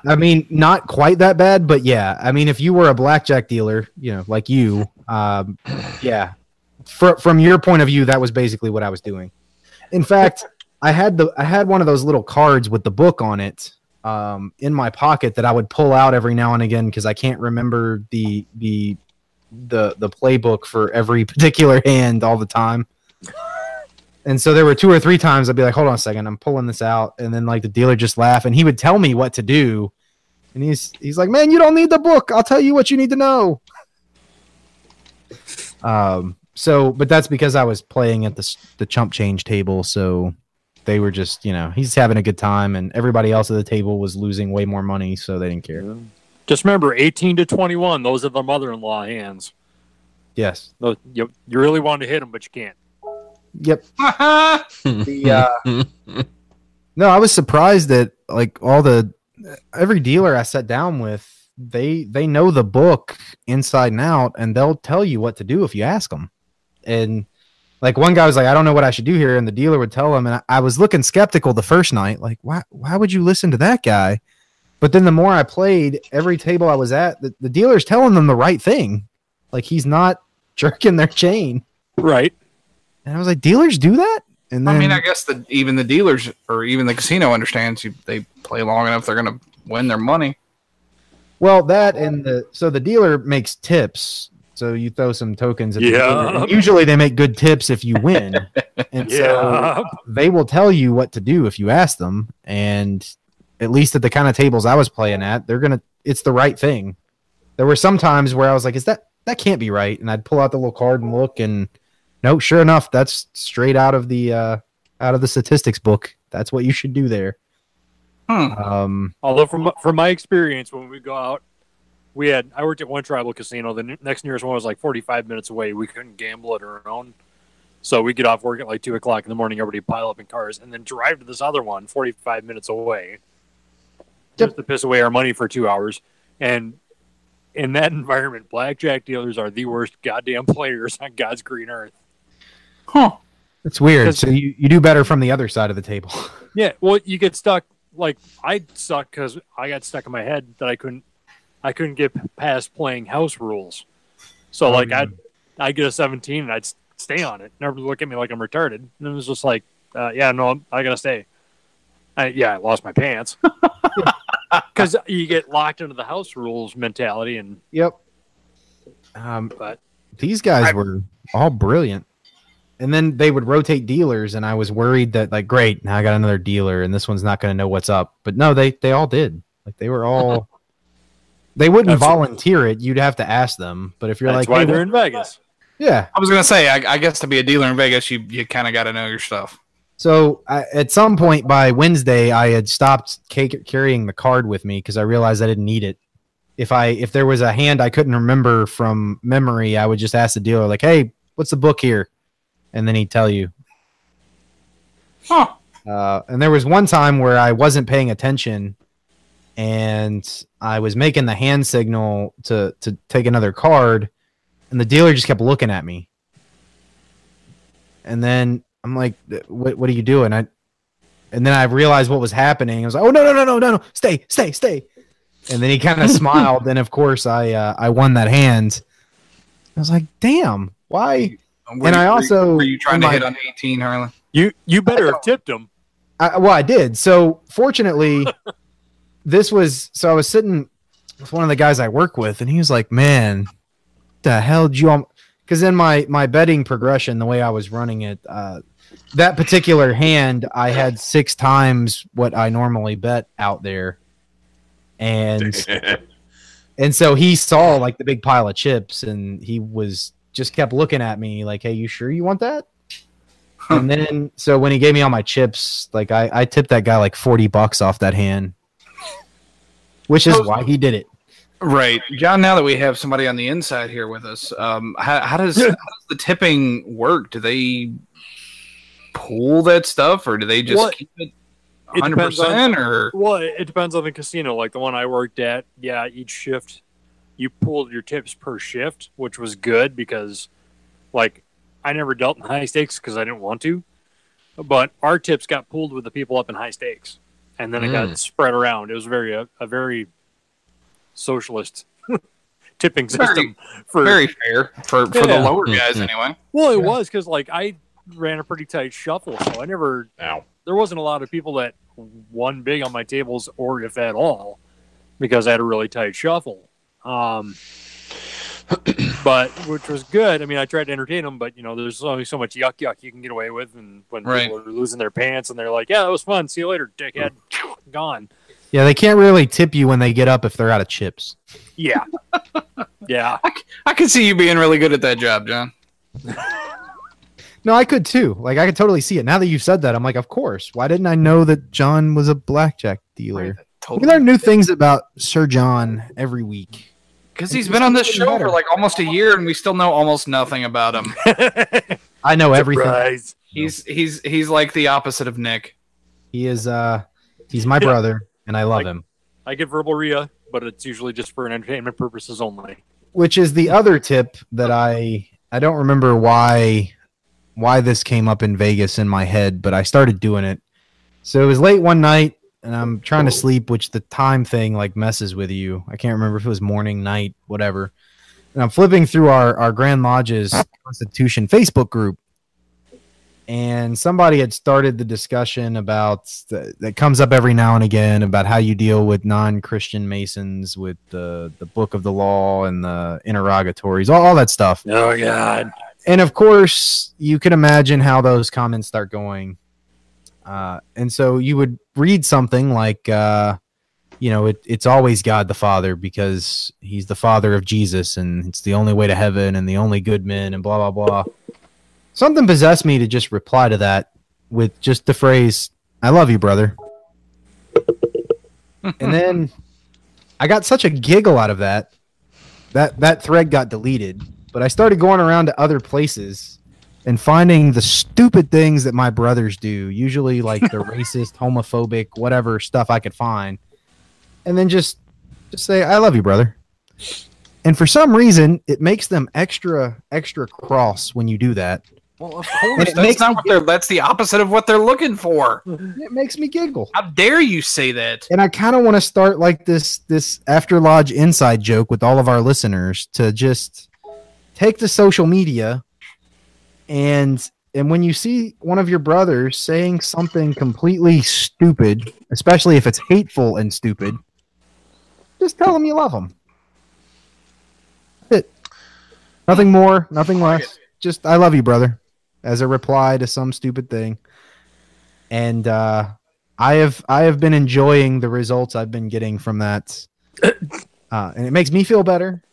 I mean, not quite that bad, but yeah. I mean, if you were a blackjack dealer, you know, like you, um, yeah. Fr- from your point of view, that was basically what I was doing. In fact, I had the I had one of those little cards with the book on it um, in my pocket that I would pull out every now and again because I can't remember the the the the playbook for every particular hand all the time. And so there were two or three times I'd be like, hold on a second, I'm pulling this out. And then like the dealer just laugh and he would tell me what to do. And he's he's like, Man, you don't need the book. I'll tell you what you need to know. Um so but that's because I was playing at the the chump change table, so they were just, you know, he's having a good time and everybody else at the table was losing way more money, so they didn't care. Just remember, 18 to 21. Those are the mother-in-law hands. Yes. Those, you, you really want to hit them, but you can't. Yep. The, uh, no, I was surprised that like all the every dealer I sat down with, they they know the book inside and out, and they'll tell you what to do if you ask them. And like one guy was like, "I don't know what I should do here," and the dealer would tell him, and I, I was looking skeptical the first night, like, why why would you listen to that guy? But then the more I played, every table I was at, the, the dealer's telling them the right thing. Like he's not jerking their chain. Right. And I was like, dealers do that? And then I mean, I guess the even the dealers or even the casino understands you. They play long enough, they're gonna win their money. Well, that and the so the dealer makes tips. So you throw some tokens. At the Yeah. dealer, usually they make good tips if you win, and so Yeah. they will tell you what to do if you ask them. And at least at the kind of tables I was playing at, they're gonna. It's the right thing. There were some times where I was like, "Is that that can't be right?" And I'd pull out the little card and look, and no, sure enough, that's straight out of the uh, out of the statistics book. That's what you should do there. Hmm. Um, Although from from my experience, when we go out, we had I worked at one tribal casino. The next nearest one was like 45 minutes away. We couldn't gamble at our own, so we get off work at like two o'clock in the morning. Everybody pile up in cars and then drive to this other one 45 minutes away, just to piss away our money for two hours. And in that environment, blackjack dealers are the worst goddamn players on God's green earth. Huh. it's weird. So you, you do better from the other side of the table. Yeah, well, you get stuck. Like I stuck because I got stuck in my head that I couldn't, I couldn't get past playing house rules. So Oh, like yeah. I'd, I'd get a seventeen and I'd stay on it. Never look at me like I'm retarded. And it was just like, uh, yeah, no, I'm, I gotta stay. I, yeah, I lost my pants because you get locked into the house rules mentality, and Yep. Um, but these guys I- were all brilliant. And then they would rotate dealers, and I was worried that like, great, now I got another dealer, and this one's not going to know what's up. But no, they they all did. Like they were all. They wouldn't That's- volunteer it. You'd have to ask them. But if you're that's like, why hey, they're what- in Vegas. yeah. I was gonna say, I, I guess to be a dealer in Vegas, you you kind of got to know your stuff. So I, at some point by Wednesday, I had stopped ca- carrying the card with me because I realized I didn't need it. If I if there was a hand I couldn't remember from memory, I would just ask the dealer like, "Hey, what's the book here?" And then he'd tell you. Huh. Uh, and there was one time where I wasn't paying attention, and I was making the hand signal to to take another card, and the dealer just kept looking at me. And then I'm like, "What? What are you doing?" I, and then I realized what was happening. I was like, "Oh no, no, no, no, no, no! Stay, stay, stay!" And then he kind of smiled, and of course, I uh, I won that hand. I was like, "Damn, why?" Were And you- I were you- also- were you trying in to my- hit on 18, Harlan? You you better have tipped him. I, well, I did. So fortunately, this was so I was sitting with one of the guys I work with, and he was like, "Man, the hell did you?" Because in my my betting progression, the way I was running it, uh, that particular hand, I had six times what I normally bet out there, and and so he saw like the big pile of chips, and he was just kept looking at me like, "Hey, you sure you want that?" and then so when he gave me all my chips, like I, I tipped that guy like forty bucks off that hand, which is why he did it. Right, John. Now that we have somebody on the inside here with us, um, how, how does how does the tipping work? Do they pool that stuff, or do they just What? keep it It hundred depends on- percent? Or Well, it it depends on the casino. Like the one I worked at, yeah, each shift you pulled your tips per shift, which was good because, like, I never dealt in high stakes because I didn't want to, but our tips got pulled with the people up in high stakes, and then it got mm. spread around. It was very a, a very socialist tipping Very- system for very fair for for the lower guys, mm-hmm. anyway. Well, it Yeah. was because like I ran a pretty tight shuffle, so I never. Ow. There wasn't a lot of people that won big on my tables, or if at all, because I had a really tight shuffle. Um, but which was good. I mean, I tried to entertain them, but you know, there's only so much yuck yuck you can get away with, and when Right. people are losing their pants and they're like, "Yeah, that was fun. See you later, dickhead." Gone. Yeah, they can't really tip you when they get up if they're out of chips. Yeah, yeah. I could see you being really good at that job, John. No, I could too. Like I could totally see it. Now that you've said that, I'm like, of course. Why didn't I know that John was a blackjack dealer? We learn new things about Sir John every week. Because he's been on this show better. for like almost a year, and we still know almost nothing about him. I know everything. Surprise. He's he's he's like the opposite of Nick. He is uh he's my brother and I love Like- him. I get verbal Rhea, but it's usually just for entertainment purposes only. Which is the other tip that I I don't remember why why this came up in Vegas in my head, but I started doing it. So it was late one night and I'm trying to sleep, which the time thing like messes with you. I can't remember if it was morning, night, whatever. And I'm flipping through our, our Grand Lodge's Constitution Facebook group. And somebody had started the discussion about the, that comes up every now and again about how you deal with non-Christian Masons with the the Book of the Law and the interrogatories, all, all that stuff. Oh God. And of course, you can imagine how those comments start going. Uh, and so you would read something like, uh, you know, it, it's always God the Father because he's the Father of Jesus and it's the only way to heaven and the only good men and blah, blah, blah. Something possessed me to just reply to that with just the phrase, I love you, brother. and then I got such a giggle out of that. That that thread got deleted, but I started going around to other places and finding the stupid things that my brothers do, usually like the racist, homophobic, whatever stuff I could find. And then just just say I love you, brother. And for some reason, it makes them extra extra cross when you do that. Well, of course, it that's makes not what they're. That's the opposite of what they're looking for. It makes me giggle. How dare you say that? and I kind of want to start like this this after lodge inside joke with all of our listeners to just take the social media and and when you see one of your brothers saying something completely stupid, especially if it's hateful and stupid, just tell them you love them. It. Nothing more, nothing less. Just I love you, brother, as a reply to some stupid thing. And uh I have I have been enjoying the results I've been getting from that, uh, and it makes me feel better.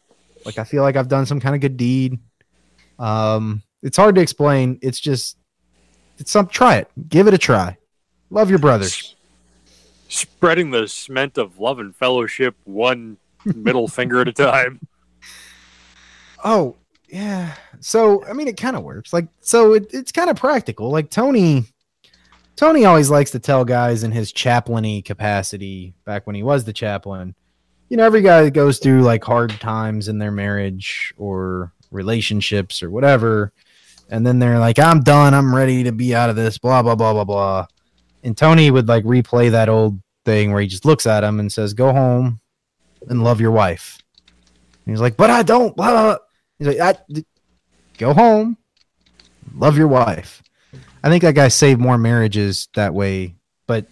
Like I feel like I've done some kind of good deed. Um, it's hard to explain. It's just it's some. Try it. Give it a try. Love your brothers. Spreading the cement of love and fellowship one middle finger at a time. Oh yeah. So I mean, it kind of works. Like so, it, it's kind of practical. Like Tony. Tony always likes to tell guys in his chaplainy capacity back when he was the chaplain. You know, every guy that goes through like hard times in their marriage or relationships or whatever, and then they're like, I'm done, I'm ready to be out of this, blah, blah, blah, blah, blah. And Tony would like replay that old thing where he just looks at him and says, Go home, and love your wife. And he's like, but I don't. Blah, blah, blah. He's like, I, d- go home, love your wife. I think that guy saved more marriages that way. But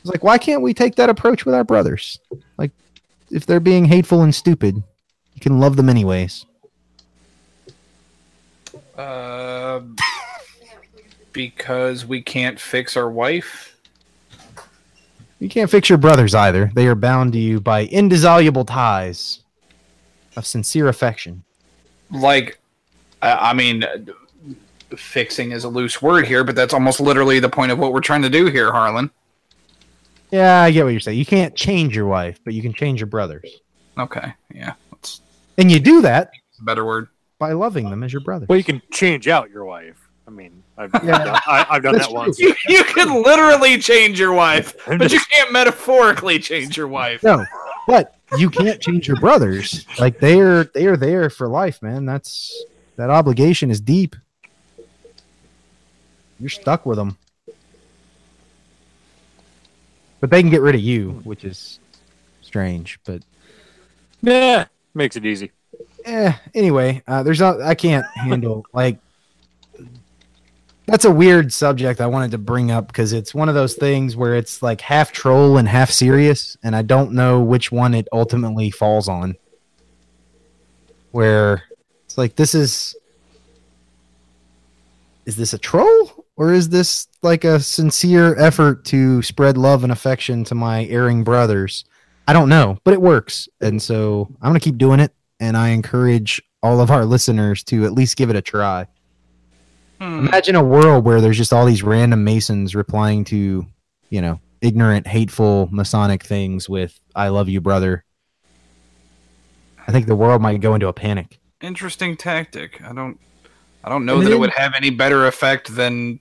it's like, why can't we take that approach with our brothers? Like, if they're being hateful and stupid, you can love them anyways. Uh, because we can't fix our wife. You can't fix your brothers either. They are bound to you by indissoluble ties of sincere affection. Like, I, I mean, fixing is a loose word here, but that's almost literally the point of what we're trying to do here, Harlan. Yeah, I get what you're saying. You can't change your wife, but you can change your brothers. Okay, yeah, that's And you do that a better word. By loving them as your brothers. Well, you can change out your wife. I mean, I've, Yeah. I've done, I, I've done that true. once. You, you can literally change your wife, I'm but you can't metaphorically change your wife. No, but you can't change your brothers. Like they are, they are there for life, man. That's that obligation is deep. You're stuck with them, but they can get rid of you, which is strange. But Yeah, makes it easy. Eh, anyway, uh, there's not. I can't handle like. That's a weird subject I wanted to bring up because it's one of those things where it's like half troll and half serious, and I don't know which one it ultimately falls on. Where it's like, this is. Is this a troll? Or is this like a sincere effort to spread love and affection to my erring brothers? I don't know, but it works. And so I'm to keep doing it and I encourage all of our listeners to at least give it a try. Hmm. Imagine a world where there's just all these random Masons replying to, you know, ignorant, hateful Masonic things with "I love you, brother." I think the world might go into a panic. Interesting tactic. I don't. I don't know And that it then- would have any better effect than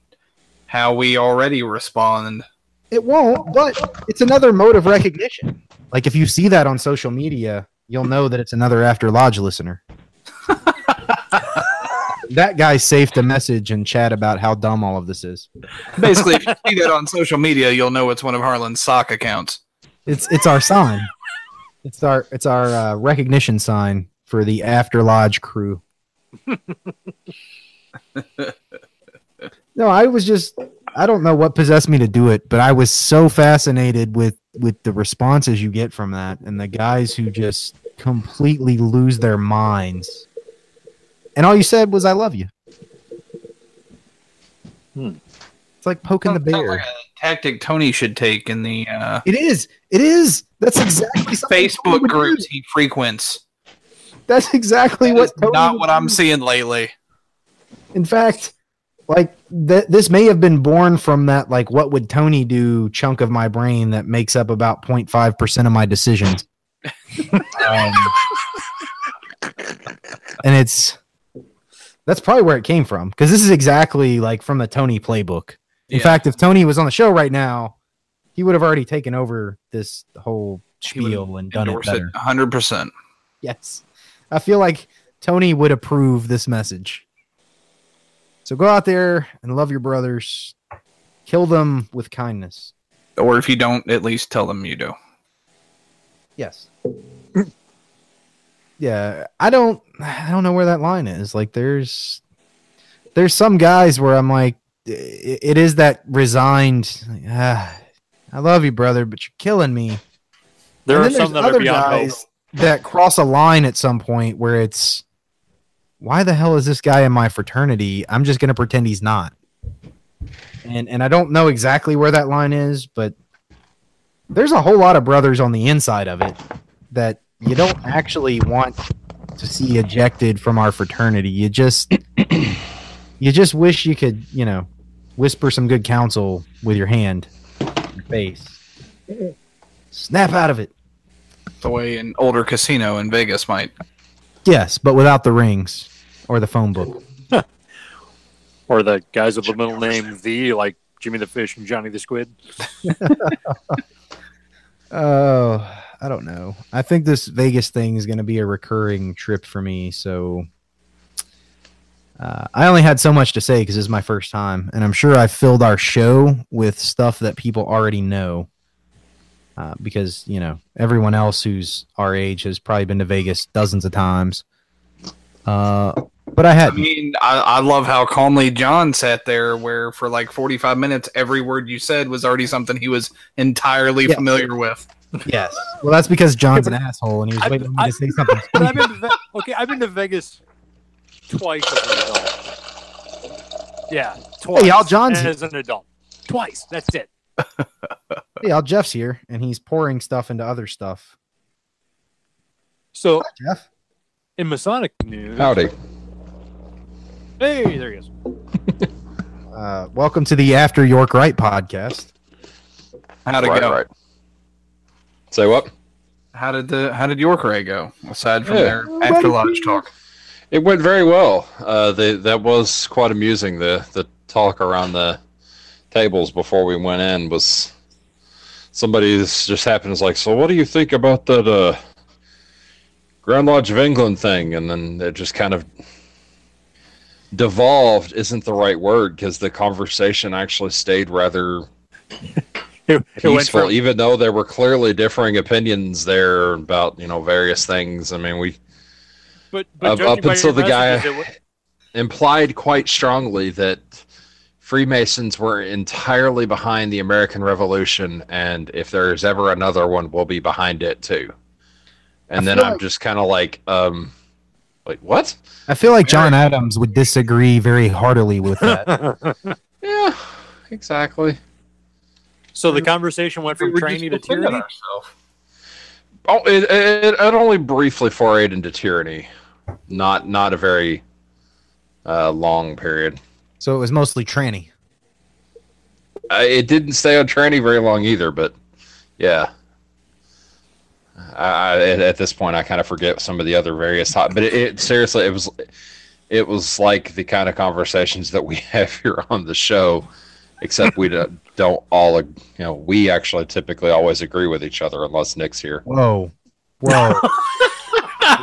how we already respond. It won't, but it's another mode of recognition. Like if you see that on social media, you'll know that it's another After Lodge listener. that guy saved a message and chat about how dumb all of this is. Basically, if you see that on social media, you'll know it's one of Harlan's sock accounts. It's it's our sign. It's our it's our uh, recognition sign for the After Lodge crew. no, I was just I don't know what possessed me to do it, but I was so fascinated with with the responses you get from that and the guys who just completely lose their minds. And all you said was I love you. Hmm. It's like poking the bear. like a tactic Tony should take in the uh, It is. It is. That's exactly Facebook would do. groups he frequents. That's exactly That what. is Tony not what I'm do. seeing lately. In fact, like th- this may have been born from that like what would Tony do chunk of my brain that makes up about 0.5 percent of my decisions. Um, and it's that's probably where it came from because this is exactly like from the Tony playbook. In Yeah. fact, if Tony was on the show right now, he would have already taken over this whole spiel and done it better. it 100%. Yes. I feel like Tony would approve this message. So go out there and love your brothers. Kill them with kindness. Or if you don't, at least tell them you do. Yes. yeah, I don't I don't know where that line is. Like there's there's some guys where I'm like it, it is that resigned like, ah, I love you brother, but you're killing me. There And are some that are other beyond hope. guys that cross a line at some point where it's why the hell is this guy in my fraternity? I'm just gonna pretend he's not. And and I don't know exactly where that line is, but there's a whole lot of brothers on the inside of it that you don't actually want to see ejected from our fraternity. You just you just wish you could, you know, whisper some good counsel with your hand, your face. Snap out of it. The way an older casino in Vegas might. Yes, but without the rings or the phone book. Or the guys with the middle name V, like Jimmy the Fish and Johnny the Squid. Oh, I don't know. I think this Vegas thing is going to be a recurring trip for me. So uh, I only had so much to say because this is my first time, and I'm sure I filled our show with stuff that people already know. uh, because you know everyone else who's our age has probably been to Vegas dozens of times. Uh, but I I hadn't. mean, I, I love how calmly John sat there, where for like 45 minutes, every word you said was already something he was entirely Yeah. familiar with. yes. Well, that's because John's an asshole and he was I- waiting for me I- to say something. But I've been to Ve- okay. I've been to Vegas twice as an adult. Yeah, twice. y'all, John's here. as an adult. Twice. That's it. hey, all Jeff's here and he's pouring stuff into other stuff. So Jeff. in Masonic news, Howdy. Hey, there he is. Uh, welcome to the After York Rite podcast. How'd it right, go? right. Say what? How did the how did York Rite go? Aside from Yeah. their after lodge talk, It went very well. Uh, the, that was quite amusing. The the talk around the tables before we went in was somebody just happened is like, so what do you think about that uh, Grand Lodge of England thing? And then it just kind of devolved. Isn't the right word because the conversation actually stayed rather It, it peaceful, from even though there were clearly differing opinions there about you know various things. I mean, we but, but up, up until the guy messages, it wa- implied quite strongly that Freemasons were entirely behind the American Revolution, and if there's ever another one, we'll be behind it too. And I then I'm like- just kind of like, um, like what? I feel like John Adams would disagree very heartily with that. Yeah, exactly. so the conversation went from were training to tyranny. Oh, it, it, it only briefly forayed into tyranny, not not a very uh, long period. so it was mostly tranny. Uh, it didn't stay on tranny very long either, but yeah. I, I, at, at this point, I kind of forget some of the other various topics, but it, it seriously, it was, it was like the kind of conversations that we have here on the show, except we don't, don't all, you know, we actually typically always agree with each other unless Nick's here. Whoa. Whoa.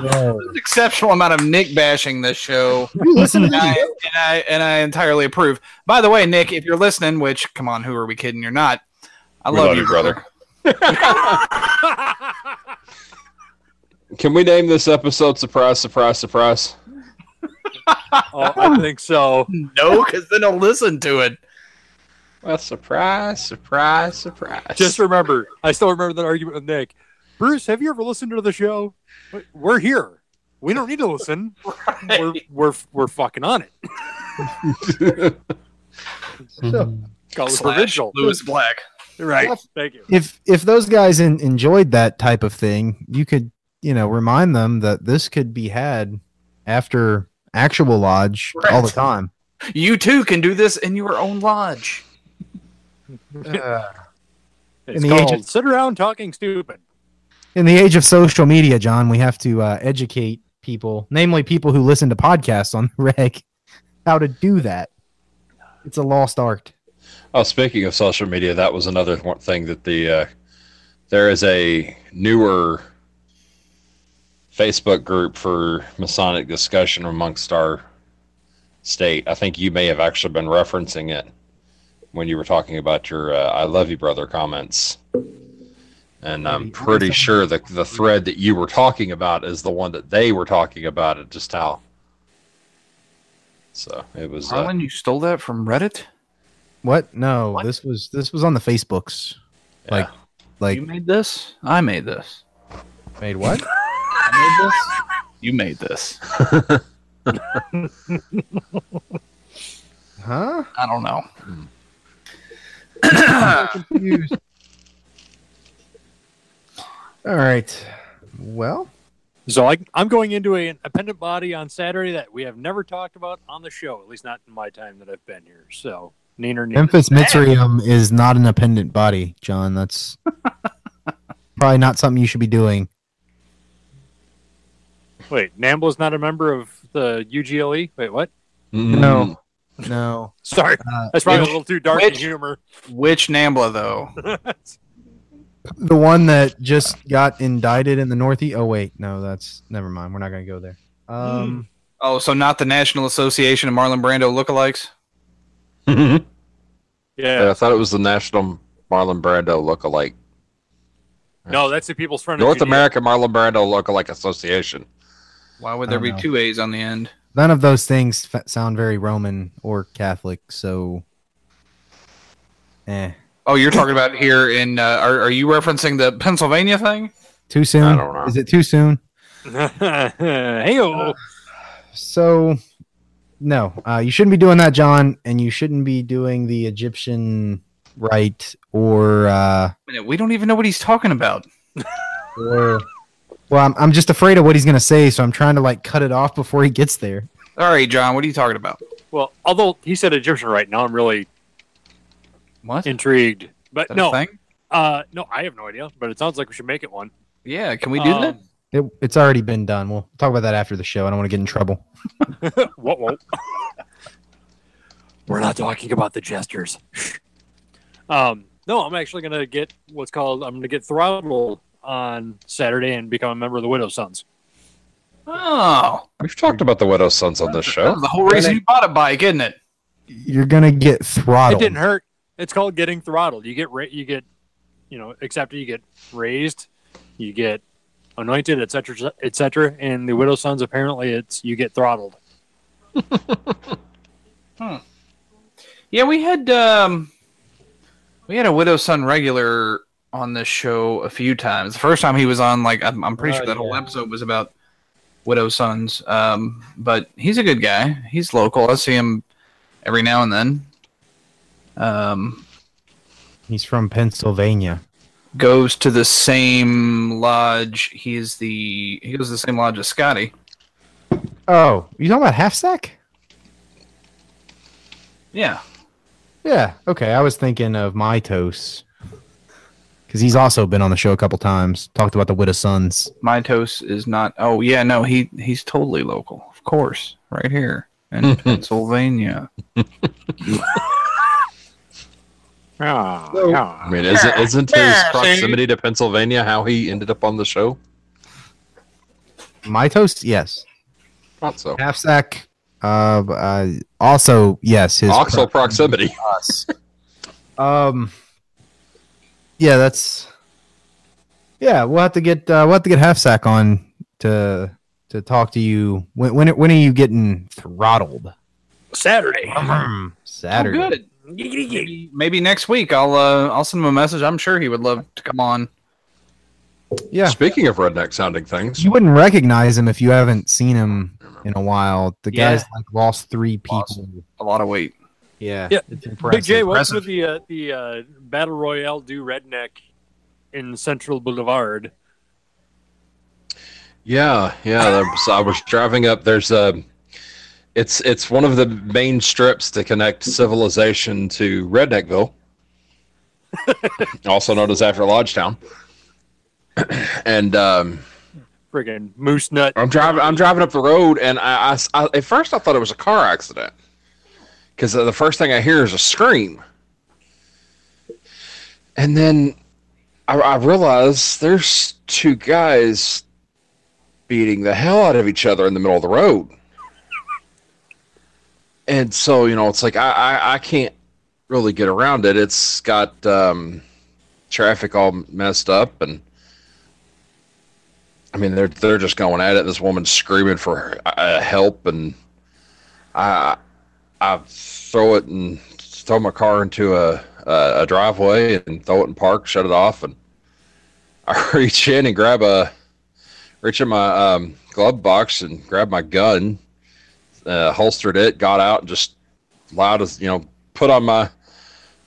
Whoa. Exceptional amount of Nick bashing this show. You listen to and I, and I and I entirely approve. By the way, Nick, if you're listening, which come on, who are we kidding? You're not. I We love, love you, you, brother. Can we name this episode "Surprise, Surprise, Surprise"? oh, I think so. No, because then I'll listen to it. Well, surprise, surprise, surprise. Just remember, I still remember that argument with Nick. Bruce, have you ever listened to the show? We're here. We don't need to listen. We're we're we're fucking on it. Call it Slash provincial. Lewis Black. Right. Thank you. if if those guys in, enjoyed that type of thing, you could you know remind them that this could be had after actual lodge all the time. You too can do this in your own lodge. It's the called age of- "Sit Around Talking Stupid." In the age of social media, John, we have to uh, educate people, namely people who listen to podcasts on the reg, how to do that. It's a lost art. Oh, speaking of social media, that was another one thing that the uh, there is a newer Facebook group for Masonic discussion amongst our state. I think you may have actually been referencing it when you were talking about your uh, "I love you, brother" comments. And I'm pretty sure the the thread that you were talking about is the one that they were talking about. It just how. So it was. Uh, you stole that from Reddit? What? No, What? this was this was on the Facebooks. Like like you made this? I made this. made what? I made this? You made this. Huh? I don't know. I'm confused. All right. Well, So I, I'm going into a, an appendant body on Saturday that we have never talked about on the show, at least not in my time that I've been here. So, neener, neener. Memphis Misraim is not an appendant body, John. That's probably not something you should be doing. Wait, Nambla's not a member of the UGLE? Wait, what? Mm. No. No. Sorry, Uh, that's probably which- a little too dark in which- humor. Which Nambla though? the one that just got indicted in the Northeast. Oh wait, no, that's never mind. We're not going to go there. Um, Oh, so not the National Association of Marlon Brando lookalikes? Yeah, yeah, I thought it was the National Marlon Brando look-alike. No, that's the People's Front. of North Judea. American Marlon Brando Lookalike Association. Why would there be know. two A's on the end? None of those things f- sound very Roman or Catholic, so. Eh. Oh, you're talking about here in. Uh, are are you referencing the Pennsylvania thing? Too soon? I don't know. Is it too soon? hey, oh, So, no, uh, you shouldn't be doing that, John, and you shouldn't be doing the Egyptian Rite or uh, Minute, We don't even know what he's talking about. or. Well, I'm, I'm just afraid of what he's gonna say, so I'm trying to like cut it off before he gets there. All right, John, what are you talking about? well, although he said Egyptian right now, I'm really What? Is intrigued. But no, uh, no, I have no idea. But it sounds like we should make it one. Yeah, can we do that? Um, It, it's already been done. We'll talk about that after the show. I don't want to get in trouble. Whoa, whoa. We're not talking about the gestures. um, no, I'm actually gonna get what's called. I'm gonna get throttled on Saturday and become a member of the Widow Sons. Oh, We've talked about the Widow's Sons on this show. the whole reason you bought a bike, isn't it? You're gonna get throttled. It didn't hurt. It's called getting throttled. You get ra- you get, you know, accepted. You get raised. You get anointed, etc., etc. And the Widow Sons apparently it's you get throttled. hmm. Yeah, we had um, we had a widow son regular on this show a few times. The first time he was on, like I'm, I'm pretty Oh, sure that whole episode was about widow sons. Um, but he's a good guy. He's local. I see him every now and then. Um, He's from Pennsylvania. goes to the same lodge. He is the he goes to the same lodge as Scotty. Oh, you talking about half stack? Yeah. Yeah. Okay. I was thinking of my Mitos because he's also been on the show a couple times. Talked about the Widow Sons. Mitos is not. Oh yeah, no, he he's totally local, of course, right here in Pennsylvania. Ah, I mean, isn't, isn't his proximity to Pennsylvania how he ended up on the show? Mitos, yes. Not so. Half stack. Uh, uh, also yes. His Oxel proximity. us. Um. Yeah, that's. Yeah, we'll have to get uh, we'll have to get half sack on to to talk to you. When when when are you getting throttled? Saturday. Saturday. Oh, good. Maybe, maybe next week I'll uh, I'll send him a message. I'm sure he would love to come on. Yeah, Speaking of redneck sounding things, you wouldn't recognize him if you haven't seen him in a while. The Yeah. guy's like lost three people. Lost. A lot of weight. Yeah, Yeah, it's Big impressive. J, what's with the uh, the uh, battle royale do redneck in Central Boulevard? yeah, yeah. there was- I was driving up. There's a. It's it's one of the main strips to connect civilization to Redneckville, also known as After Lodgetown. and um, Friggin' moose nut. I'm driving. I'm driving up the road, and I, I- I- at first I thought it was a car accident because the first thing I hear is a scream, and then I, I realize there's two guys beating the hell out of each other in the middle of the road, and so you know it's like I I, I can't really get around it. It's got um, traffic all messed up and. I mean, they're they're just going at it. This woman's screaming for uh, help, and I I throw it and throw my car into a, a a driveway and throw it in park, shut it off, and I reach in and grab a reach in my um, glove box and grab my gun, uh, holstered it, got out, and just loud as you know, put on my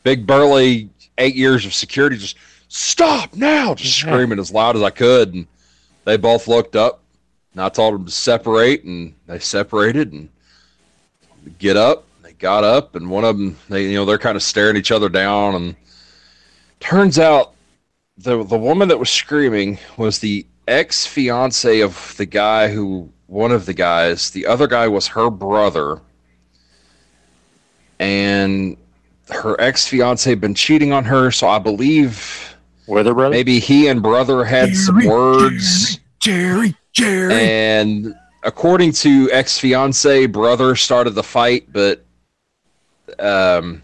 big burly eight years of security, just stop now, just screaming as loud as I could, and they both looked up and I told them to separate and they separated and get up. They got up and one of them, they, you know, they're kind of staring each other down and turns out the, the woman that was screaming was the ex fiance of the guy who, one of the guys, the other guy was her brother and her ex fiance had been cheating on her. So I believe Weather brother. maybe he and brother had some Jerry, words Jerry, Jerry. and according to ex fiance brother started the fight but um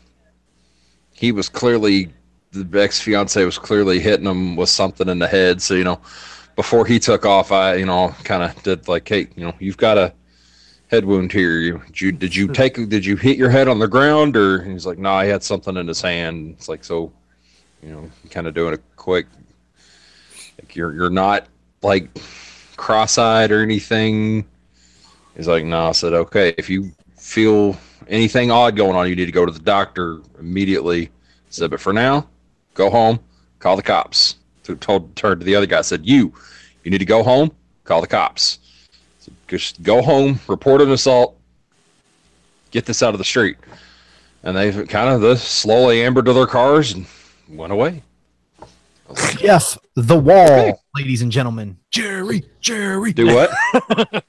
he was clearly the ex fiance was clearly hitting him with something in the head. So you know, before he took off, I you know kind of did like, hey, you know, you've got a head wound here. You did you did you take did you hit your head on the ground or he's like, no, nah, he had something in his hand. It's like so, you know, kind of doing a quick. Like you're you're not like cross-eyed or anything. He's like, no. I said, okay, if you feel anything odd going on, you need to go to the doctor immediately. I said, but for now, go home, call the cops. Told turned to the other guy, said, you, you need to go home, call the cops. So just go home, report an assault, get this out of the street. And they kind of slowly ambered to their cars and went away. Jeff the Wall, okay. ladies and gentlemen. Jerry, Jerry. Do what?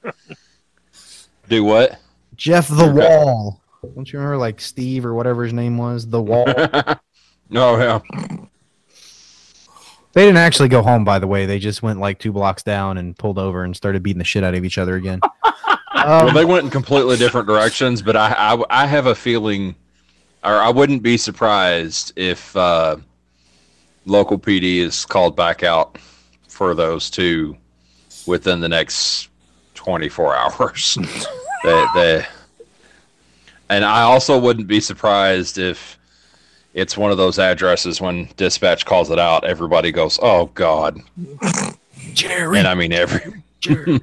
Do what? Jeff the okay. Wall. Don't you remember like Steve or whatever his name was? The Wall. no, yeah. They didn't actually go home, by the way. They just went like two blocks down and pulled over and started beating the shit out of each other again. um, well, they went in completely different directions, but I, I, I, have a feeling, or I wouldn't be surprised if uh, local PD is called back out for those two within the next 24 hours. they, they, and I also wouldn't be surprised if it's one of those addresses when dispatch calls it out, everybody goes, "Oh God, Jerry," and I mean every. Jerry.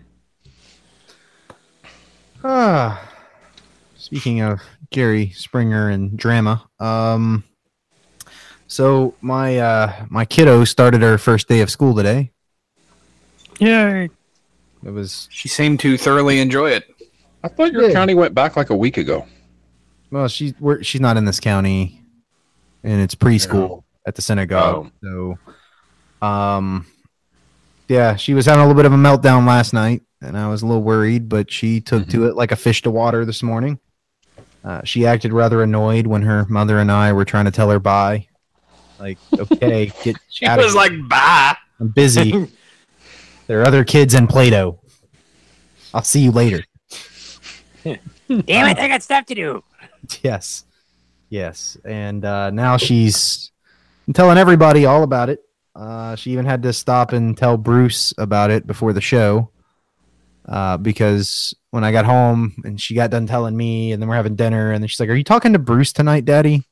ah, speaking of Jerry Springer and drama, um, so my uh my kiddo started her first day of school today. Yay! It was. She seemed to thoroughly enjoy it. I thought your yeah. county went back like a week ago. Well, she's she's not in this county and it's preschool at the synagogue. Oh. So, um, yeah, she was having a little bit of a meltdown last night, and I was a little worried, but she took mm-hmm. to it like a fish to water this morning. Uh, she acted rather annoyed when her mother and I were trying to tell her bye. Like, okay, get. she was like, "Bye." I'm busy. there are other kids in Play-Doh. I'll see you later. Damn it! I got stuff to do. Yes. Yes, and uh, now she's telling everybody all about it. Uh, she even had to stop and tell Bruce about it before the show uh, because when I got home and she got done telling me, and then we're having dinner, and then she's like, "Are you talking to Bruce tonight, Daddy?"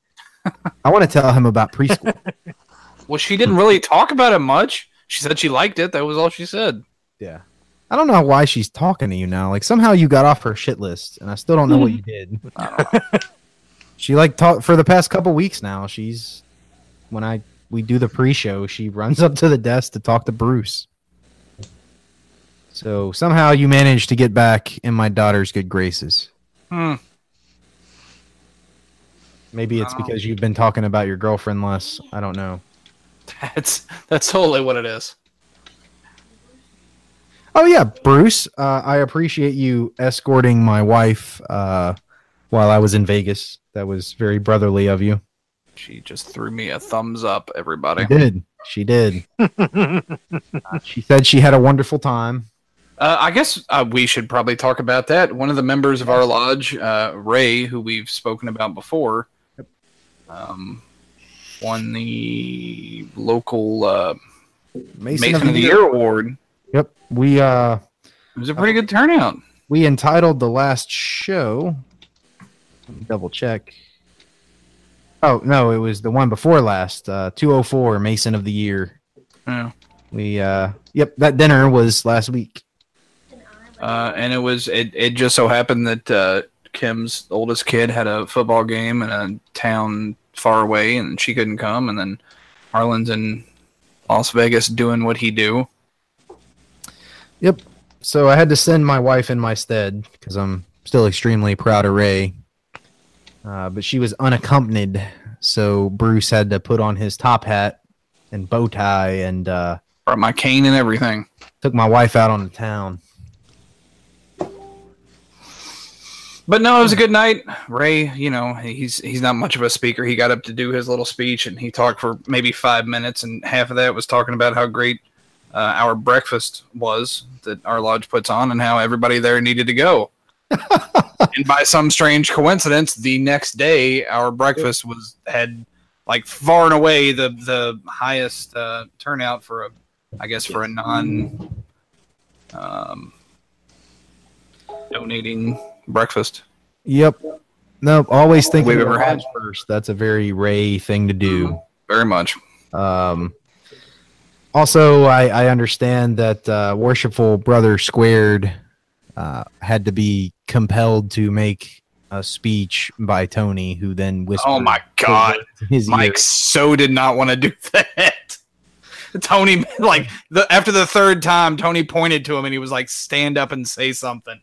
I want to tell him about preschool. well, she didn't really talk about it much. She said she liked it. That was all she said. Yeah. I don't know why she's talking to you now. Like somehow you got off her shit list, and I still don't know what you did. She like talked for the past couple weeks now. She's when I we do the pre-show, she runs up to the desk to talk to Bruce. So somehow you managed to get back in my daughter's good graces. Hmm. Maybe it's because you've been talking about your girlfriend less. I don't know. That's that's totally what it is. Oh yeah, Bruce. Uh, I appreciate you escorting my wife uh, while I was in Vegas. That was very brotherly of you. She just threw me a thumbs up, everybody. She did. She did. uh, she said she had a wonderful time. Uh, I guess uh, we should probably talk about that. One of the members of our lodge, uh, Ray, who we've spoken about before, um, won the local uh, Mason, Mason, of, the, Year. Year award. Yep, we. Uh, it was a pretty good turnout. We entitled the last show double check. Oh no, it was the one before last. Uh, 204 Mason of the Year. Yeah. We uh, yep, that dinner was last week. Uh, and it was it. It just so happened that uh, Kim's oldest kid had a football game in a town far away, and she couldn't come. And then Harlan's in Las Vegas doing what he do. Yep. So I had to send my wife in my stead because I'm still extremely proud of Ray uh, but she was unaccompanied, so Bruce had to put on his top hat and bow tie and uh, brought my cane and everything. Took my wife out on the town. But no, it was a good night. Ray, you know, he's he's not much of a speaker. He got up to do his little speech and he talked for maybe five minutes, and half of that was talking about how great uh, our breakfast was that our lodge puts on and how everybody there needed to go and by some strange coincidence, the next day our breakfast was had like far and away the the highest uh, turnout for a, I guess for a non, um, donating breakfast. Yep. Nope. Always think We've ever had. first. That's a very Ray thing to do. Very much. Um, also, I, I understand that uh, Worshipful Brother Squared uh, had to be compelled to make a speech by Tony, who then whispered. Oh my god. his Mike ear. so did not want to do that. Tony, like the after the third time, Tony pointed to him and he was like, "Stand up and say something."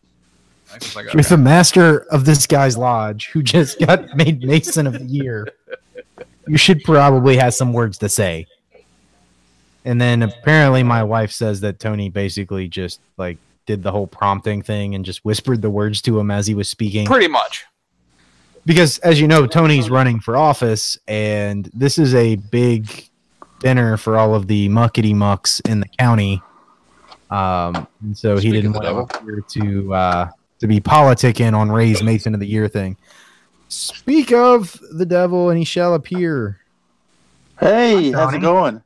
I was like, You're the master of this guy's lodge, who just got made Mason of the Year. You should probably have some words to say. And then apparently, my wife says that Tony basically just like did the whole prompting thing and just whispered the words to him as he was speaking. Pretty much. because as you know tony's running for office and this is a big dinner for all of the muckety mucks in the county um and so he didn't want to appear to uh to be politicking on ray's mason of the year thing speak of the devil and he shall appear Hey, how's it going?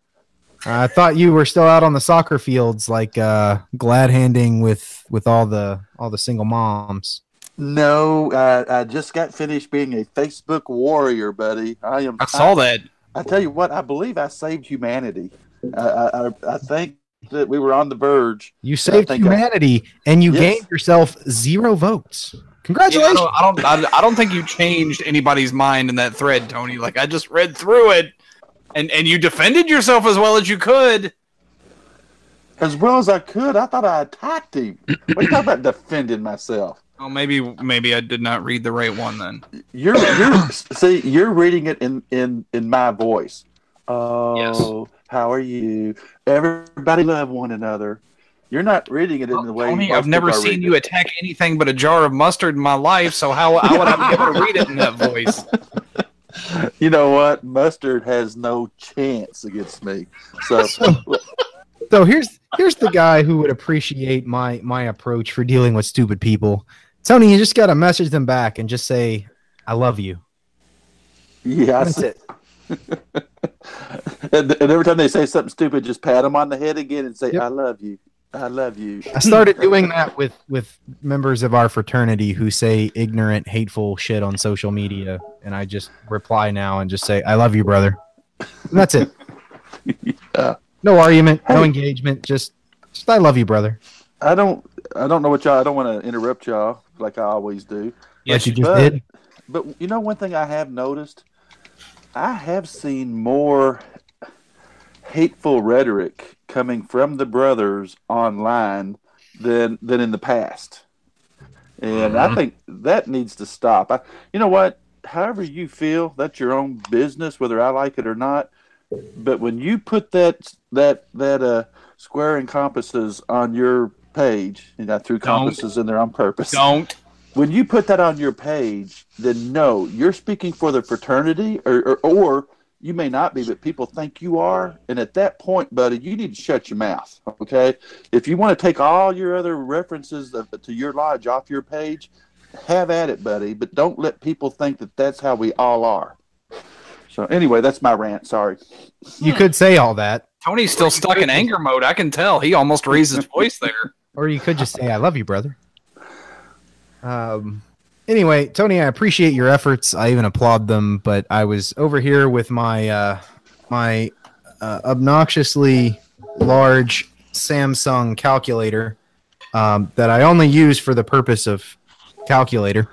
i thought you were still out on the soccer fields like uh glad handing with with all the all the single moms No, I, I just got finished being a Facebook warrior, buddy. I am. I saw that. I, tell you what, I believe I saved humanity. I, I, I- I think that we were on the verge. you saved think I- humanity and you Yes. gained yourself zero votes Yeah, I congratulations don't, I don't, I, I don't think you changed anybody's mind in that thread, Tony. Like I just read through it, and and you defended yourself as well as you could. As well as I could, I thought I attacked him. What are you talking about defending myself? Well, maybe maybe I did not read the right one then. You're, you're see, you're reading it in in in my voice. Oh, how are you? Everybody love one another. You're not reading it in the way. Tony, most I've never are seen you it. attack anything but a jar of mustard in my life. So how, how would I be able to read it in that voice? You know what? Mustard has no chance against me. So So here's here's the guy who would appreciate my my approach for dealing with stupid people. Tony, you just gotta message them back and just say, "I love you." yeah, That's see. it. And, and every time they say something stupid, just pat them on the head again and say, Yep. "I love you. I love you." I started doing that with with members of our fraternity who say ignorant, hateful shit on social media, and I just reply now and just say, "I love you, brother." And that's it. Yeah. No argument, no Hey. engagement. Just, just I love you, brother. I don't. I don't know what y'all. I don't want to interrupt y'all like I always do. Like you just but- did. But you know, one thing I have noticed, I have seen more hateful rhetoric coming from the brothers online than than in the past, and I Mhm. think that needs to stop. I, you know what? However you feel, that's your own business, whether I like it or not. But when you put that that that uh square and compasses on your page, and I threw Don't. compasses in there on purpose Don't. When you put that on your page, then no, you're speaking for the fraternity, or, or, or you may not be, but people think you are. And at that point, buddy, you need to shut your mouth. Okay. If you want to take all your other references to your lodge off your page, have at it, buddy. But don't let people think that that's how we all are. So, anyway, that's my rant. Sorry. You could say all that, Tony's still stuck in anger mode. I can tell. He almost raised his voice there. or you could just say, "I love you, brother." Um. Anyway, Tony, I appreciate your efforts. I even applaud them. But I was over here with my uh, my uh, obnoxiously large Samsung calculator um, that I only use for the purpose of calculator.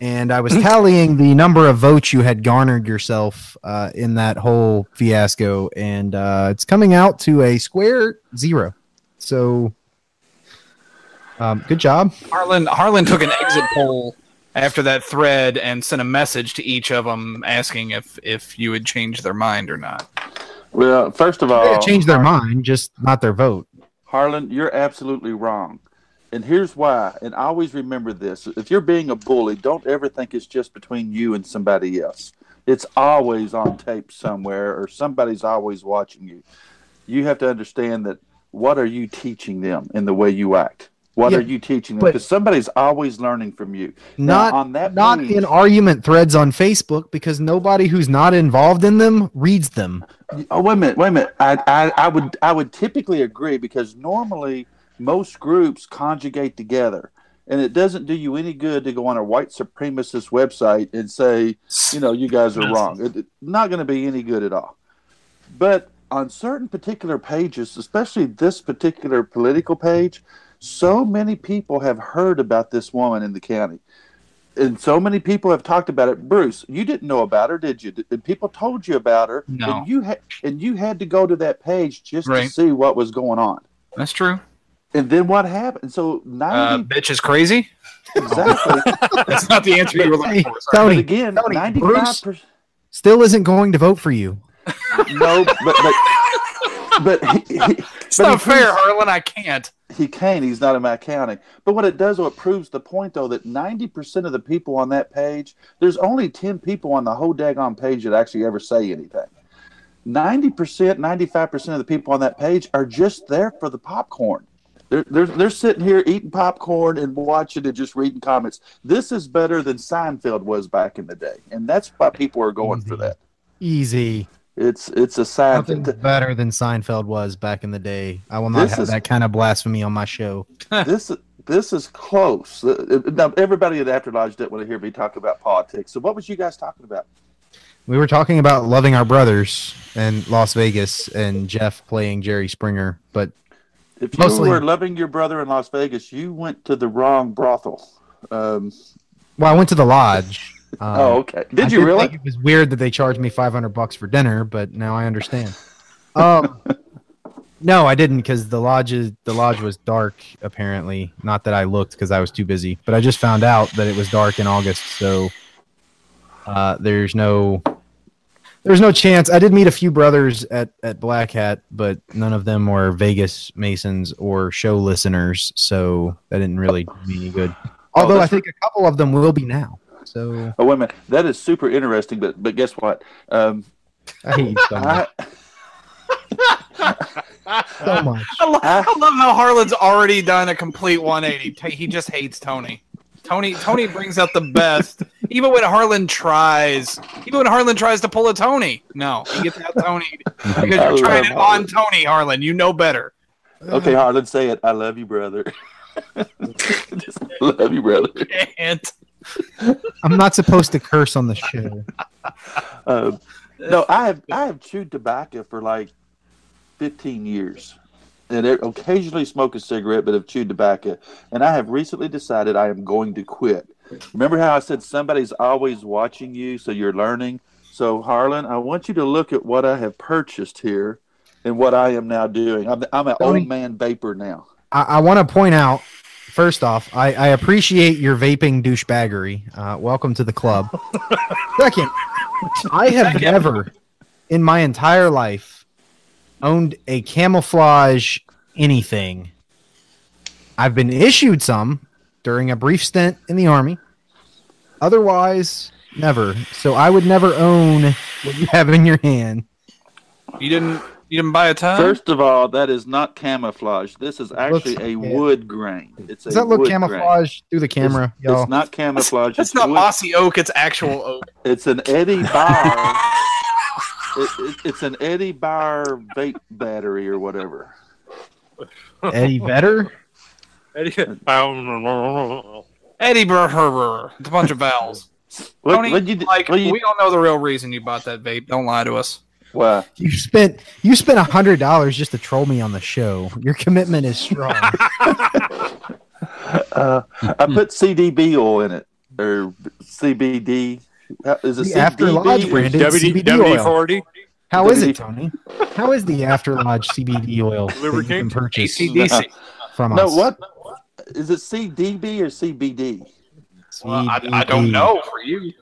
And I was tallying the number of votes you had garnered yourself uh, in that whole fiasco, and uh, it's coming out to a square zero. So, um, good job. Harlan Harlan took an exit poll after that thread and sent a message to each of them asking if if you had changed their mind or not. Well, first of all, change their mind, just not their vote. Harlan, you're absolutely wrong. And here's why. And always remember this if you're being a bully, don't ever think it's just between you and somebody else. It's always on tape somewhere, or somebody's always watching you. You have to understand that what are you teaching them in the way you act? What Yeah, are you teaching them? Because somebody's always learning from you. Now, Not on that not page- in argument threads on Facebook because nobody who's not involved in them reads them. Oh wait a minute, wait a minute. I, I I would I would typically agree because normally most groups conjugate together, and it doesn't do you any good to go on a white supremacist website and say, you know, you guys are wrong. It, it's not going to be any good at all. But on certain particular pages, especially this particular political page, so many people have heard about this woman in the county. And so many people have talked about it. Bruce, you didn't know about her, did you? And people told you about her, No. and you had and you had to go to that page just to see what was going on. That's true. And then what happened? So Uh, ninety bitch is crazy. exactly. That's not the answer you were looking for. Sorry. Tony, again, Tony, ninety-five Bruce? still isn't going to vote for you. No, but but but he, he, It's but not he fair, proves- Harlan. I can't. He can't. He's not in my county. But what it does, though, it proves the point, though, that ninety percent of the people on that page, there's only ten people on the whole daggone page that actually ever say anything. Ninety percent, ninety-five percent of the people on that page are just there for the popcorn. They're, they're, they're sitting here eating popcorn and watching and just reading comments. This is better than Seinfeld was back in the day, and that's why people are going for that. Easy. It's it's a sad Nothing's thing. better than Seinfeld was back in the day. I will not This have is- that kind of blasphemy on my show. this this is close. Uh, uh, Now, everybody at After Lodge didn't want to hear me talk about politics. So, what was you guys talking about? We were talking about loving our brothers and Las Vegas and Jeff playing Jerry Springer, but If you Mostly- were loving your brother in Las Vegas, you went to the wrong brothel. Um, well, I went to the lodge. Um, oh, okay. Did I you really? think it was weird that they charged me 500 bucks for dinner, but now I understand. Um, no, I didn't because the lodge is, the lodge was dark. Apparently, not that I looked because I was too busy, but I just found out that it was dark in August. So uh, there's no there's no chance. I did meet a few brothers at at Black Hat, but none of them were Vegas Masons or show listeners, so that didn't really do me any good. Although I think a couple of them will be now. So Oh, wait a minute. That is super interesting. But but guess what? Um, I hate you so much. I, so much. I, lo-. I love how Harlan's already done a complete 180. He just hates Tony. Tony Tony brings out the best. Even when Harlan tries, even when Harlan tries to pull a Tony, no, he gets out Tony because you're trying love it on Tony, Harlan. You know better. okay, Harlan, say it. I love you, brother. Just love you, brother. And I'm not supposed to curse on the show. Um, no, I have I have chewed tobacco for like 15 years, and occasionally smoke a cigarette, but have chewed tobacco. And I have recently decided I am going to quit. Remember how I said somebody's always watching you, so you're learning. So Harlan, I want you to look at what I have purchased here and what I am now doing. I'm I'm an Tony. old man vapor now. I, I want to point out, first off, I, I appreciate your vaping douchebaggery. Uh, welcome to the club. Second, I have never in my entire life owned a camouflage anything. I've been issued some during a brief stint in the army. Otherwise, never. So I would never own what you have in your hand. you didn't you didn't buy a ton. First of all, that is not camouflage. This is actually a yeah. wood grain. It's Does a that look wood grain. camouflage through the camera, It's, y'all? it's not camouflage. That's it's not wood. mossy oak. It's actual oak. It's an Eddie Bauer. it, it, it's an Eddie Bauer vape battery or whatever. Eddie Vedder? Eddie Burr. It's a bunch of vowels. What, Tony, what'd you like what you- we don't know the real reason you bought that vape. Don't lie to us. Why? You spent you spent a hundred dollars just to troll me on the show. Your commitment is strong. Uh, I put CDB oil in it or CBD. How- Is it The After Lodge CBD? brand. or- It's WD, CBD oil. WD-40. How is WD. it, Tony? How is the After Lodge CBD oil that you can purchase ACDC. from No, us? what? Is it CDB or CBD? Well, I, I don't know for you.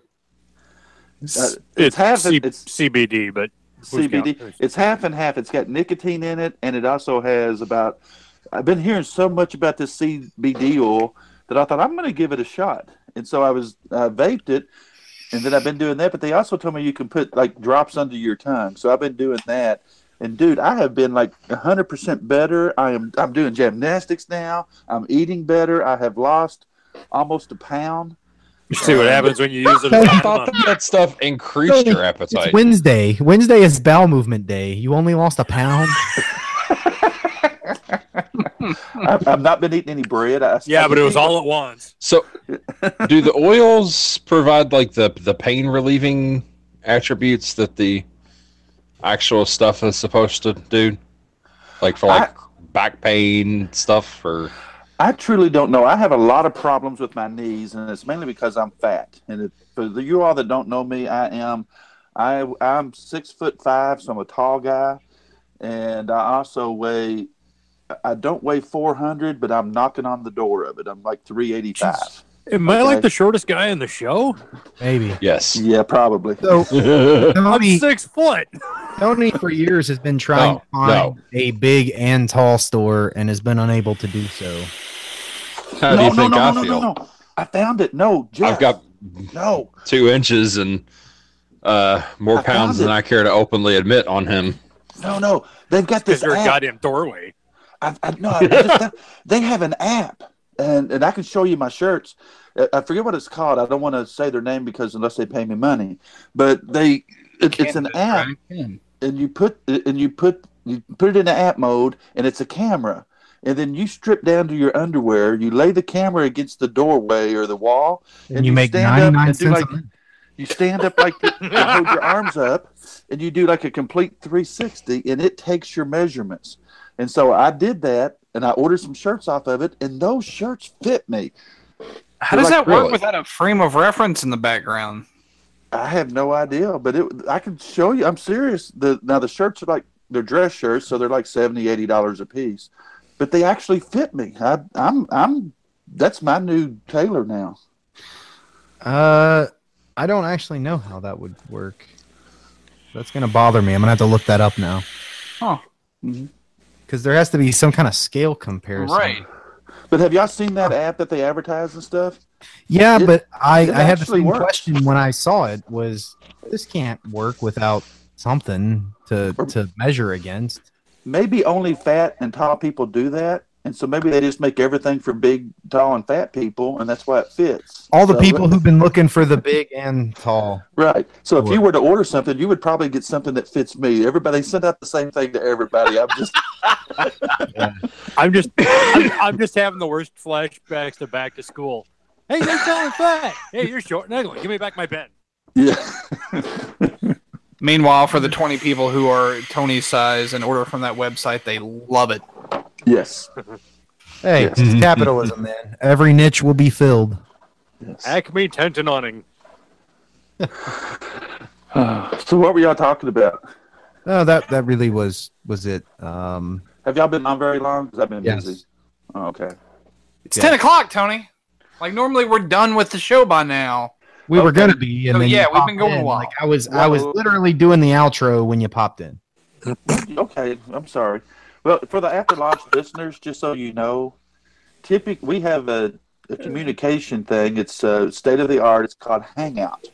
Uh, It's half C- it's CBD, but CBD. It's half and half. It's got nicotine in it, and it also has about. I've been hearing so much about this CBD oil that I thought I'm going to give it a shot, and so I was uh, vaped it, and then I've been doing that. But they also told me you can put like drops under your tongue, so I've been doing that, And dude, I have been like hundred percent better. I am. I'm doing gymnastics now. I'm eating better. I have lost almost a pound. You see what happens when you use it. I thought that, that stuff increased your appetite. It's appetite. Wednesday. Wednesday is bowel movement day. You only lost a pound. I've, I've not been eating any bread. I, Yeah, I but it was all at once. So, do the oils provide like the the pain relieving attributes that the actual stuff is supposed to do? Like for like back pain stuff, or I truly don't know. I have a lot of problems with my knees, and it's mainly because I'm fat. And if, for the, you all that don't know me, I am, I I'm six foot five, so I'm a tall guy, and I also weigh. I don't weigh 400, but I'm knocking on the door of it. I'm like 385. Am I like the shortest guy in the show? Maybe. yes. Yeah, probably. So I'm six foot. Tony for years has been trying No, to find no. a big and tall store and has been unable to do so. How do no, you no, think no, I no, feel? no, no. I found it. No, Jeff. I've got no. two inches and uh, more I pounds than it. I care to openly admit on him. No, no. They've got this you're app. goddamn doorway. I, I, no, I just they have an app, and, and I can show you my shirts. Uh, I forget what it's called. I don't want to say their name because unless they pay me money, but they it, it's an app, and you put and you put you put it in the app mode, and it's a camera. And then you strip down to your underwear. You lay the camera against the doorway or the wall. And, And you you make stand up and do cents like- You stand up like this, and hold your arms up, and you do like a complete 360, and it takes your measurements. And so I did that, and I ordered some shirts off of it, and those shirts fit me. How does Like, that work really? without a frame of reference in the background? I have no idea, but it, I can show you. I'm serious. The now the shirts are like they're dress shirts, so they're like 70 80 dollars a piece, but they actually fit me. I, I'm I'm that's my new tailor now. Uh, I don't actually know how that would work. That's gonna bother me. I'm gonna have to look that up now. Huh. Because there has to be some kind of scale comparison. Right. But have y'all seen that app that they advertise and stuff? Yeah, It- but I, I had the same works. question when I saw it. Was this can't work without something to to measure against? Maybe only fat and tall people do that, and so maybe they just make everything for big, tall, and fat people, and that's why it fits. All the So- people who've been looking for the big and tall. Right. So if you were to order something, you would probably get something that fits me. Everybody send out the same thing to everybody. I'm just I'm just, I'm, I'm just having the worst flashbacks to back to school. Hey, you're telling fat. Hey, you're short and ugly. Give me back my pen. yeah. Meanwhile, for the 20 people who are Tony's size and order from that website, they love it. yes. Hey, Yes. it's capitalism, man. Every niche will be filled. yes. Acme tentononing. so what were y'all talking about? No, that that really was was it. Um, Have y'all been on very long? Because I've been Yes. busy. Oh, okay. It's Yeah. 10 o'clock, Tony. Like, normally we're done with the show by now. We were gonna be, and So, then yeah, we've been popped going a while. Like I was, I was literally doing the outro when you popped in. Okay. I'm sorry. Well, for the After Lodge listeners, just so you know, typically we have a, a communication thing. It's uh, state of the art. It's called Hangout.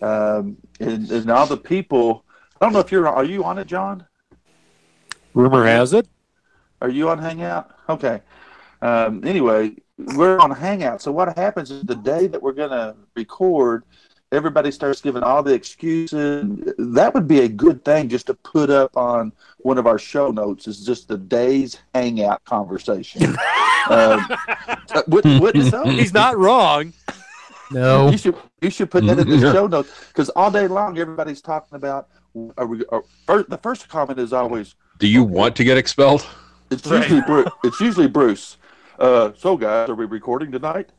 Um, and, and all the people. I don't know if you're. Are you on it, John? Rumor has it. Are you on Hangout? Okay. Um, anyway, we're on Hangout. So what happens is the day that we're going to record, everybody starts giving all the excuses. That would be a good thing just to put up on one of our show notes. Is just the day's Hangout conversation. um, uh, wouldn't, wouldn't? He's not wrong. No, You should you should put that in the show notes because all day long everybody's talking about. Are we, are, first, the first comment is always Do you want to get expelled? It's usually Bruce. It's usually Bruce. Uh, so guys, are we recording tonight?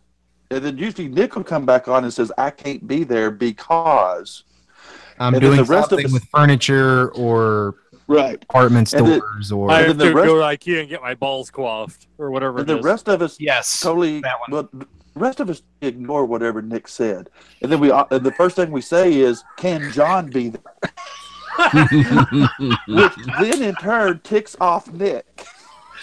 And then usually Nick will come back on and says, "I can't be there because." I'm and doing the rest of something us- with furniture or Right. department And then- stores or I have then to the rest- go to IKEA and get my balls coiffed or whatever. And it the is. rest of us Yes. totally. that. Well, the rest of us ignore whatever Nick said, and then we. uh, And the first thing we say is, "Can John be there?" Which then in turn ticks off Nick.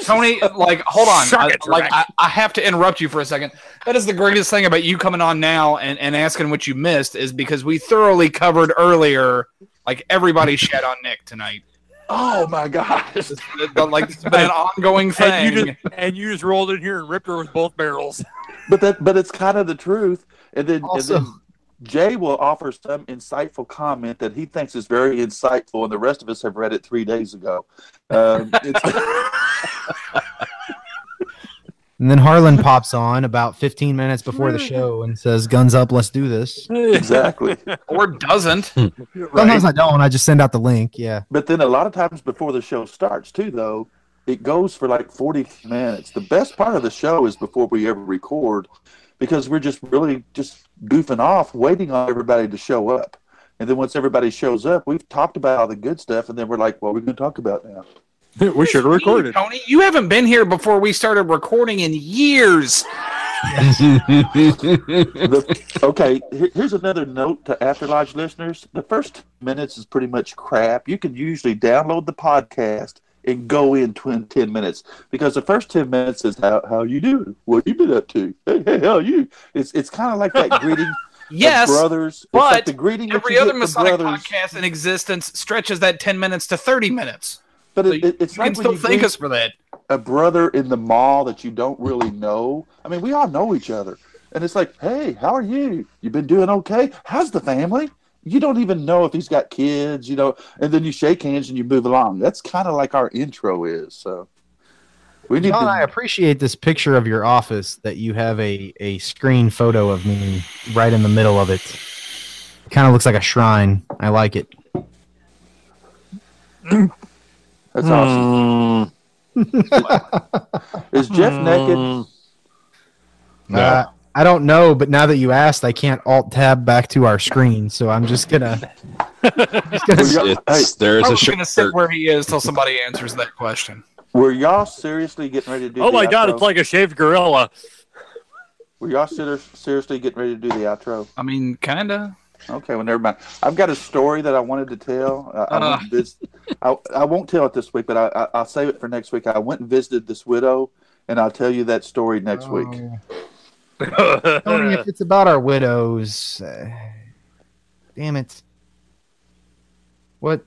Tony, like, hold on. I, it, like, I, I have to interrupt you for a second. That is the greatest thing about you coming on now and, and asking what you missed is because we thoroughly covered earlier, like, everybody shed on Nick tonight. Oh my gosh! It's like it's been an ongoing thing. And you just and you just rolled in here and ripped her with both barrels. But that but it's kind of the truth. And then Also- and then Jay will offer some insightful comment that he thinks is very insightful, and the rest of us have read it three days ago. Um, it's, And then Harlan pops on about 15 minutes before the show and says, "Guns up, let's do this." exactly. or doesn't. Hmm. Sometimes I don't. I just send out the link. Yeah. But then a lot of times before the show starts, too, though, it goes for like 40 minutes. The best part of the show is before we ever record because we're just really just goofing off, waiting on everybody to show up. And then once everybody shows up, we've talked about all the good stuff, and then we're like, what are we going to talk about now? we should have recorded. Tony, you haven't been here before we started recording in years. The, okay, here's another note to After Lodge listeners. The first minutes is pretty much crap. You can usually download the podcast and go in tw- 10 minutes because the first 10 minutes is how, how you do. What you been up to? Hey, hey, how you? It's it's kind of like that greeting Yes, brothers. But like the greeting every other get Masonic podcast in existence stretches that 10 minutes to 30 minutes. But So it, it, it's you can like when still you thank us for that. a brother in the mall that you don't really know. I mean, we all know each other. And it's like, hey, how are you? You've been doing okay? How's the family? You don't even know if he's got kids, you know, and then you shake hands and you move along. That's kind of like our intro is. So we need John, I appreciate this picture of your office that you have a, a screen photo of me right in the middle of it. It kind of looks like a shrine. I like it. That's awesome. Is Jeff naked? Mm. No. Uh, I don't know, but now that you asked, I can't alt tab back to our screen, so I'm just gonna. just gonna Well. It's, there's I'm a just going to sit where he is till somebody answers that question. Were y'all seriously getting ready to do Oh the my god, outro? it's like a shaved gorilla. Were y'all ser- seriously getting ready to do the outro? I mean, kind of. Okay, well, never mind. I've got a story that I wanted to tell. I, I, Uh. went vis- I, I won't tell it this week, but I, I, I'll save it for next week. I went and visited this widow, and I'll tell you that story next week. Oh. Tony, if it's about our widows, uh, damn it. What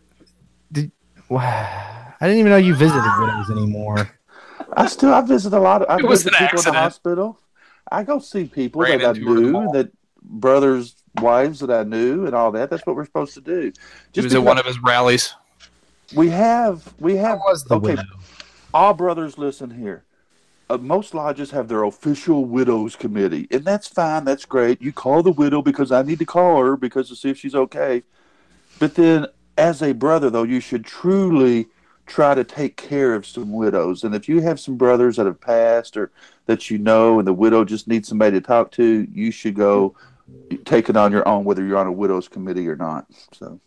did? Wow, I didn't even know you visited widows anymore. I still I visit a lot. Of, I It was visit an people in accident. the hospital. I go see people Ran that I into her at the knew, that brothers, wives that I knew, and all that. That's what we're supposed to do. Just was at one of his rallies. we have we have was the okay. widow? all brothers listen here uh, most lodges have their official widows committee and that's fine that's great you call the widow because i need to call her because to see if she's okay but then as a brother though you should truly try to take care of some widows and if you have some brothers that have passed or that you know and the widow just needs somebody to talk to you should go take it on your own whether you're on a widows committee or not so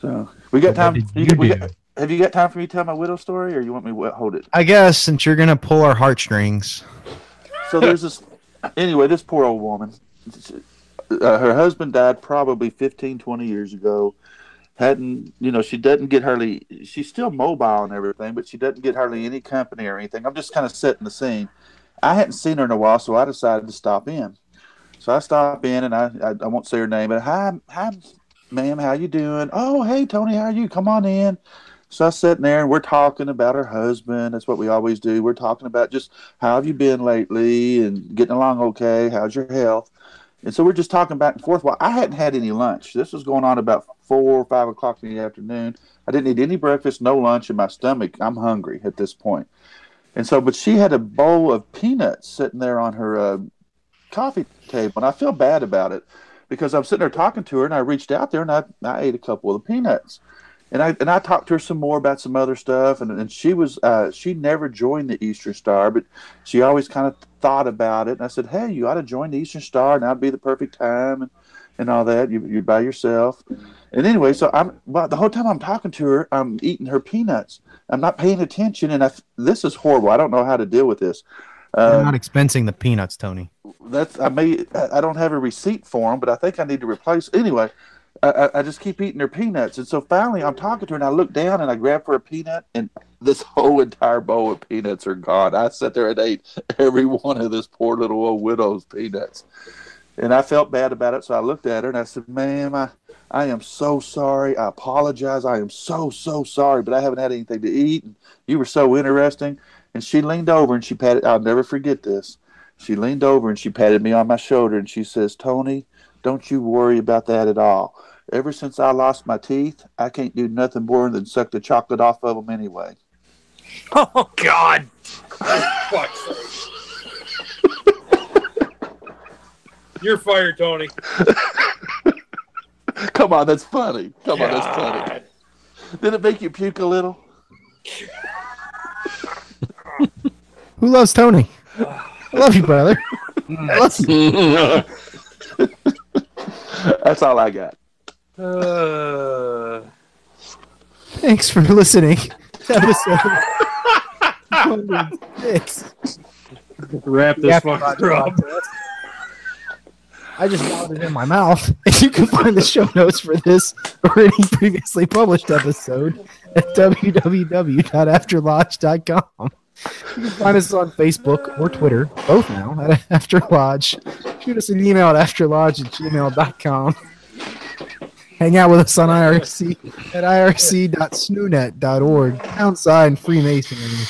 so we got time you we got- have you got time for me to tell my widow story, or you want me to hold it? I guess since you're gonna pull our heartstrings. So there's this. Anyway, this poor old woman. Uh, her husband died probably 15, 20 years ago. Hadn't you know? She doesn't get hardly. She's still mobile and everything, but she doesn't get hardly any company or anything. I'm just kind of setting the scene. I hadn't seen her in a while, so I decided to stop in. So I stop in, and I I, I won't say her name, but hi, hi, ma'am, how you doing? Oh, hey, Tony, how are you? Come on in. So I sat there and we're talking about her husband. That's what we always do. We're talking about just how have you been lately and getting along okay? How's your health? And so we're just talking back and forth. Well, I hadn't had any lunch. This was going on about four or five o'clock in the afternoon. I didn't eat any breakfast, no lunch in my stomach. I'm hungry at this point. And so, but she had a bowl of peanuts sitting there on her uh, coffee table, and I feel bad about it because I'm sitting there talking to her, and I reached out there and I, I ate a couple of the peanuts and I and I talked to her some more about some other stuff, and and she was uh, she never joined the Eastern Star, but she always kind of thought about it. And I said, hey, you ought to join the Eastern Star, and that'd be the perfect time, and and all that. You you're by yourself, and anyway, so I'm well the whole time I'm talking to her, I'm eating her peanuts. I'm not paying attention, and I this is horrible. I don't know how to deal with this. I'm Uh, not expensing the peanuts, Tony. that's I may I don't have a receipt for them, but I think I need to replace. Anyway, I, I, I just keep eating her peanuts, and so finally I'm talking to her, and I look down and I grab for a peanut, and this whole entire bowl of peanuts are gone. I sat there and ate every one of this poor little old widow's peanuts, and I felt bad about it. So I looked at her and I said, "Ma'am, I I am so sorry. I apologize. I am so, so sorry, but I haven't had anything to eat. And you were so interesting. And she leaned over and she patted, I'll never forget this. She leaned over and she patted me on my shoulder and she says, Tony, don't you worry about that at all. Ever since I lost my teeth, I can't do nothing more than suck the chocolate off of them anyway. Oh God! You're fired, Tony. Come on, that's funny. Come on, that's funny. Did it make you puke a little? Who loves Tony? I love you, brother. I love you. That's all I got. Uh, Thanks for listening episode 106. wrap this After fucker up. I just it in my mouth. And you can find the show notes for this or any previously published episode at www.afterlodge.com. You can find us on Facebook or Twitter, both now, at After Lodge. Shoot us an email at afterlodge at gmail.com. Hang out with us on IRC at irc.snoonet.org. Outside Freemasonry.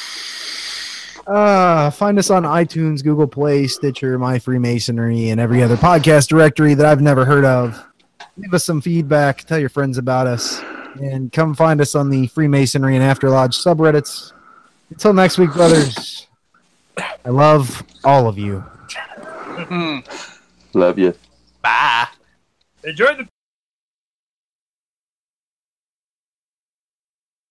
Uh, find us on iTunes, Google Play, Stitcher, My Freemasonry, and every other podcast directory that I've never heard of. Leave us some feedback. Tell your friends about us. And come find us on the Freemasonry and After Lodge subreddits. Until next week, brothers, I love all of you. Love you. Bye. Enjoy the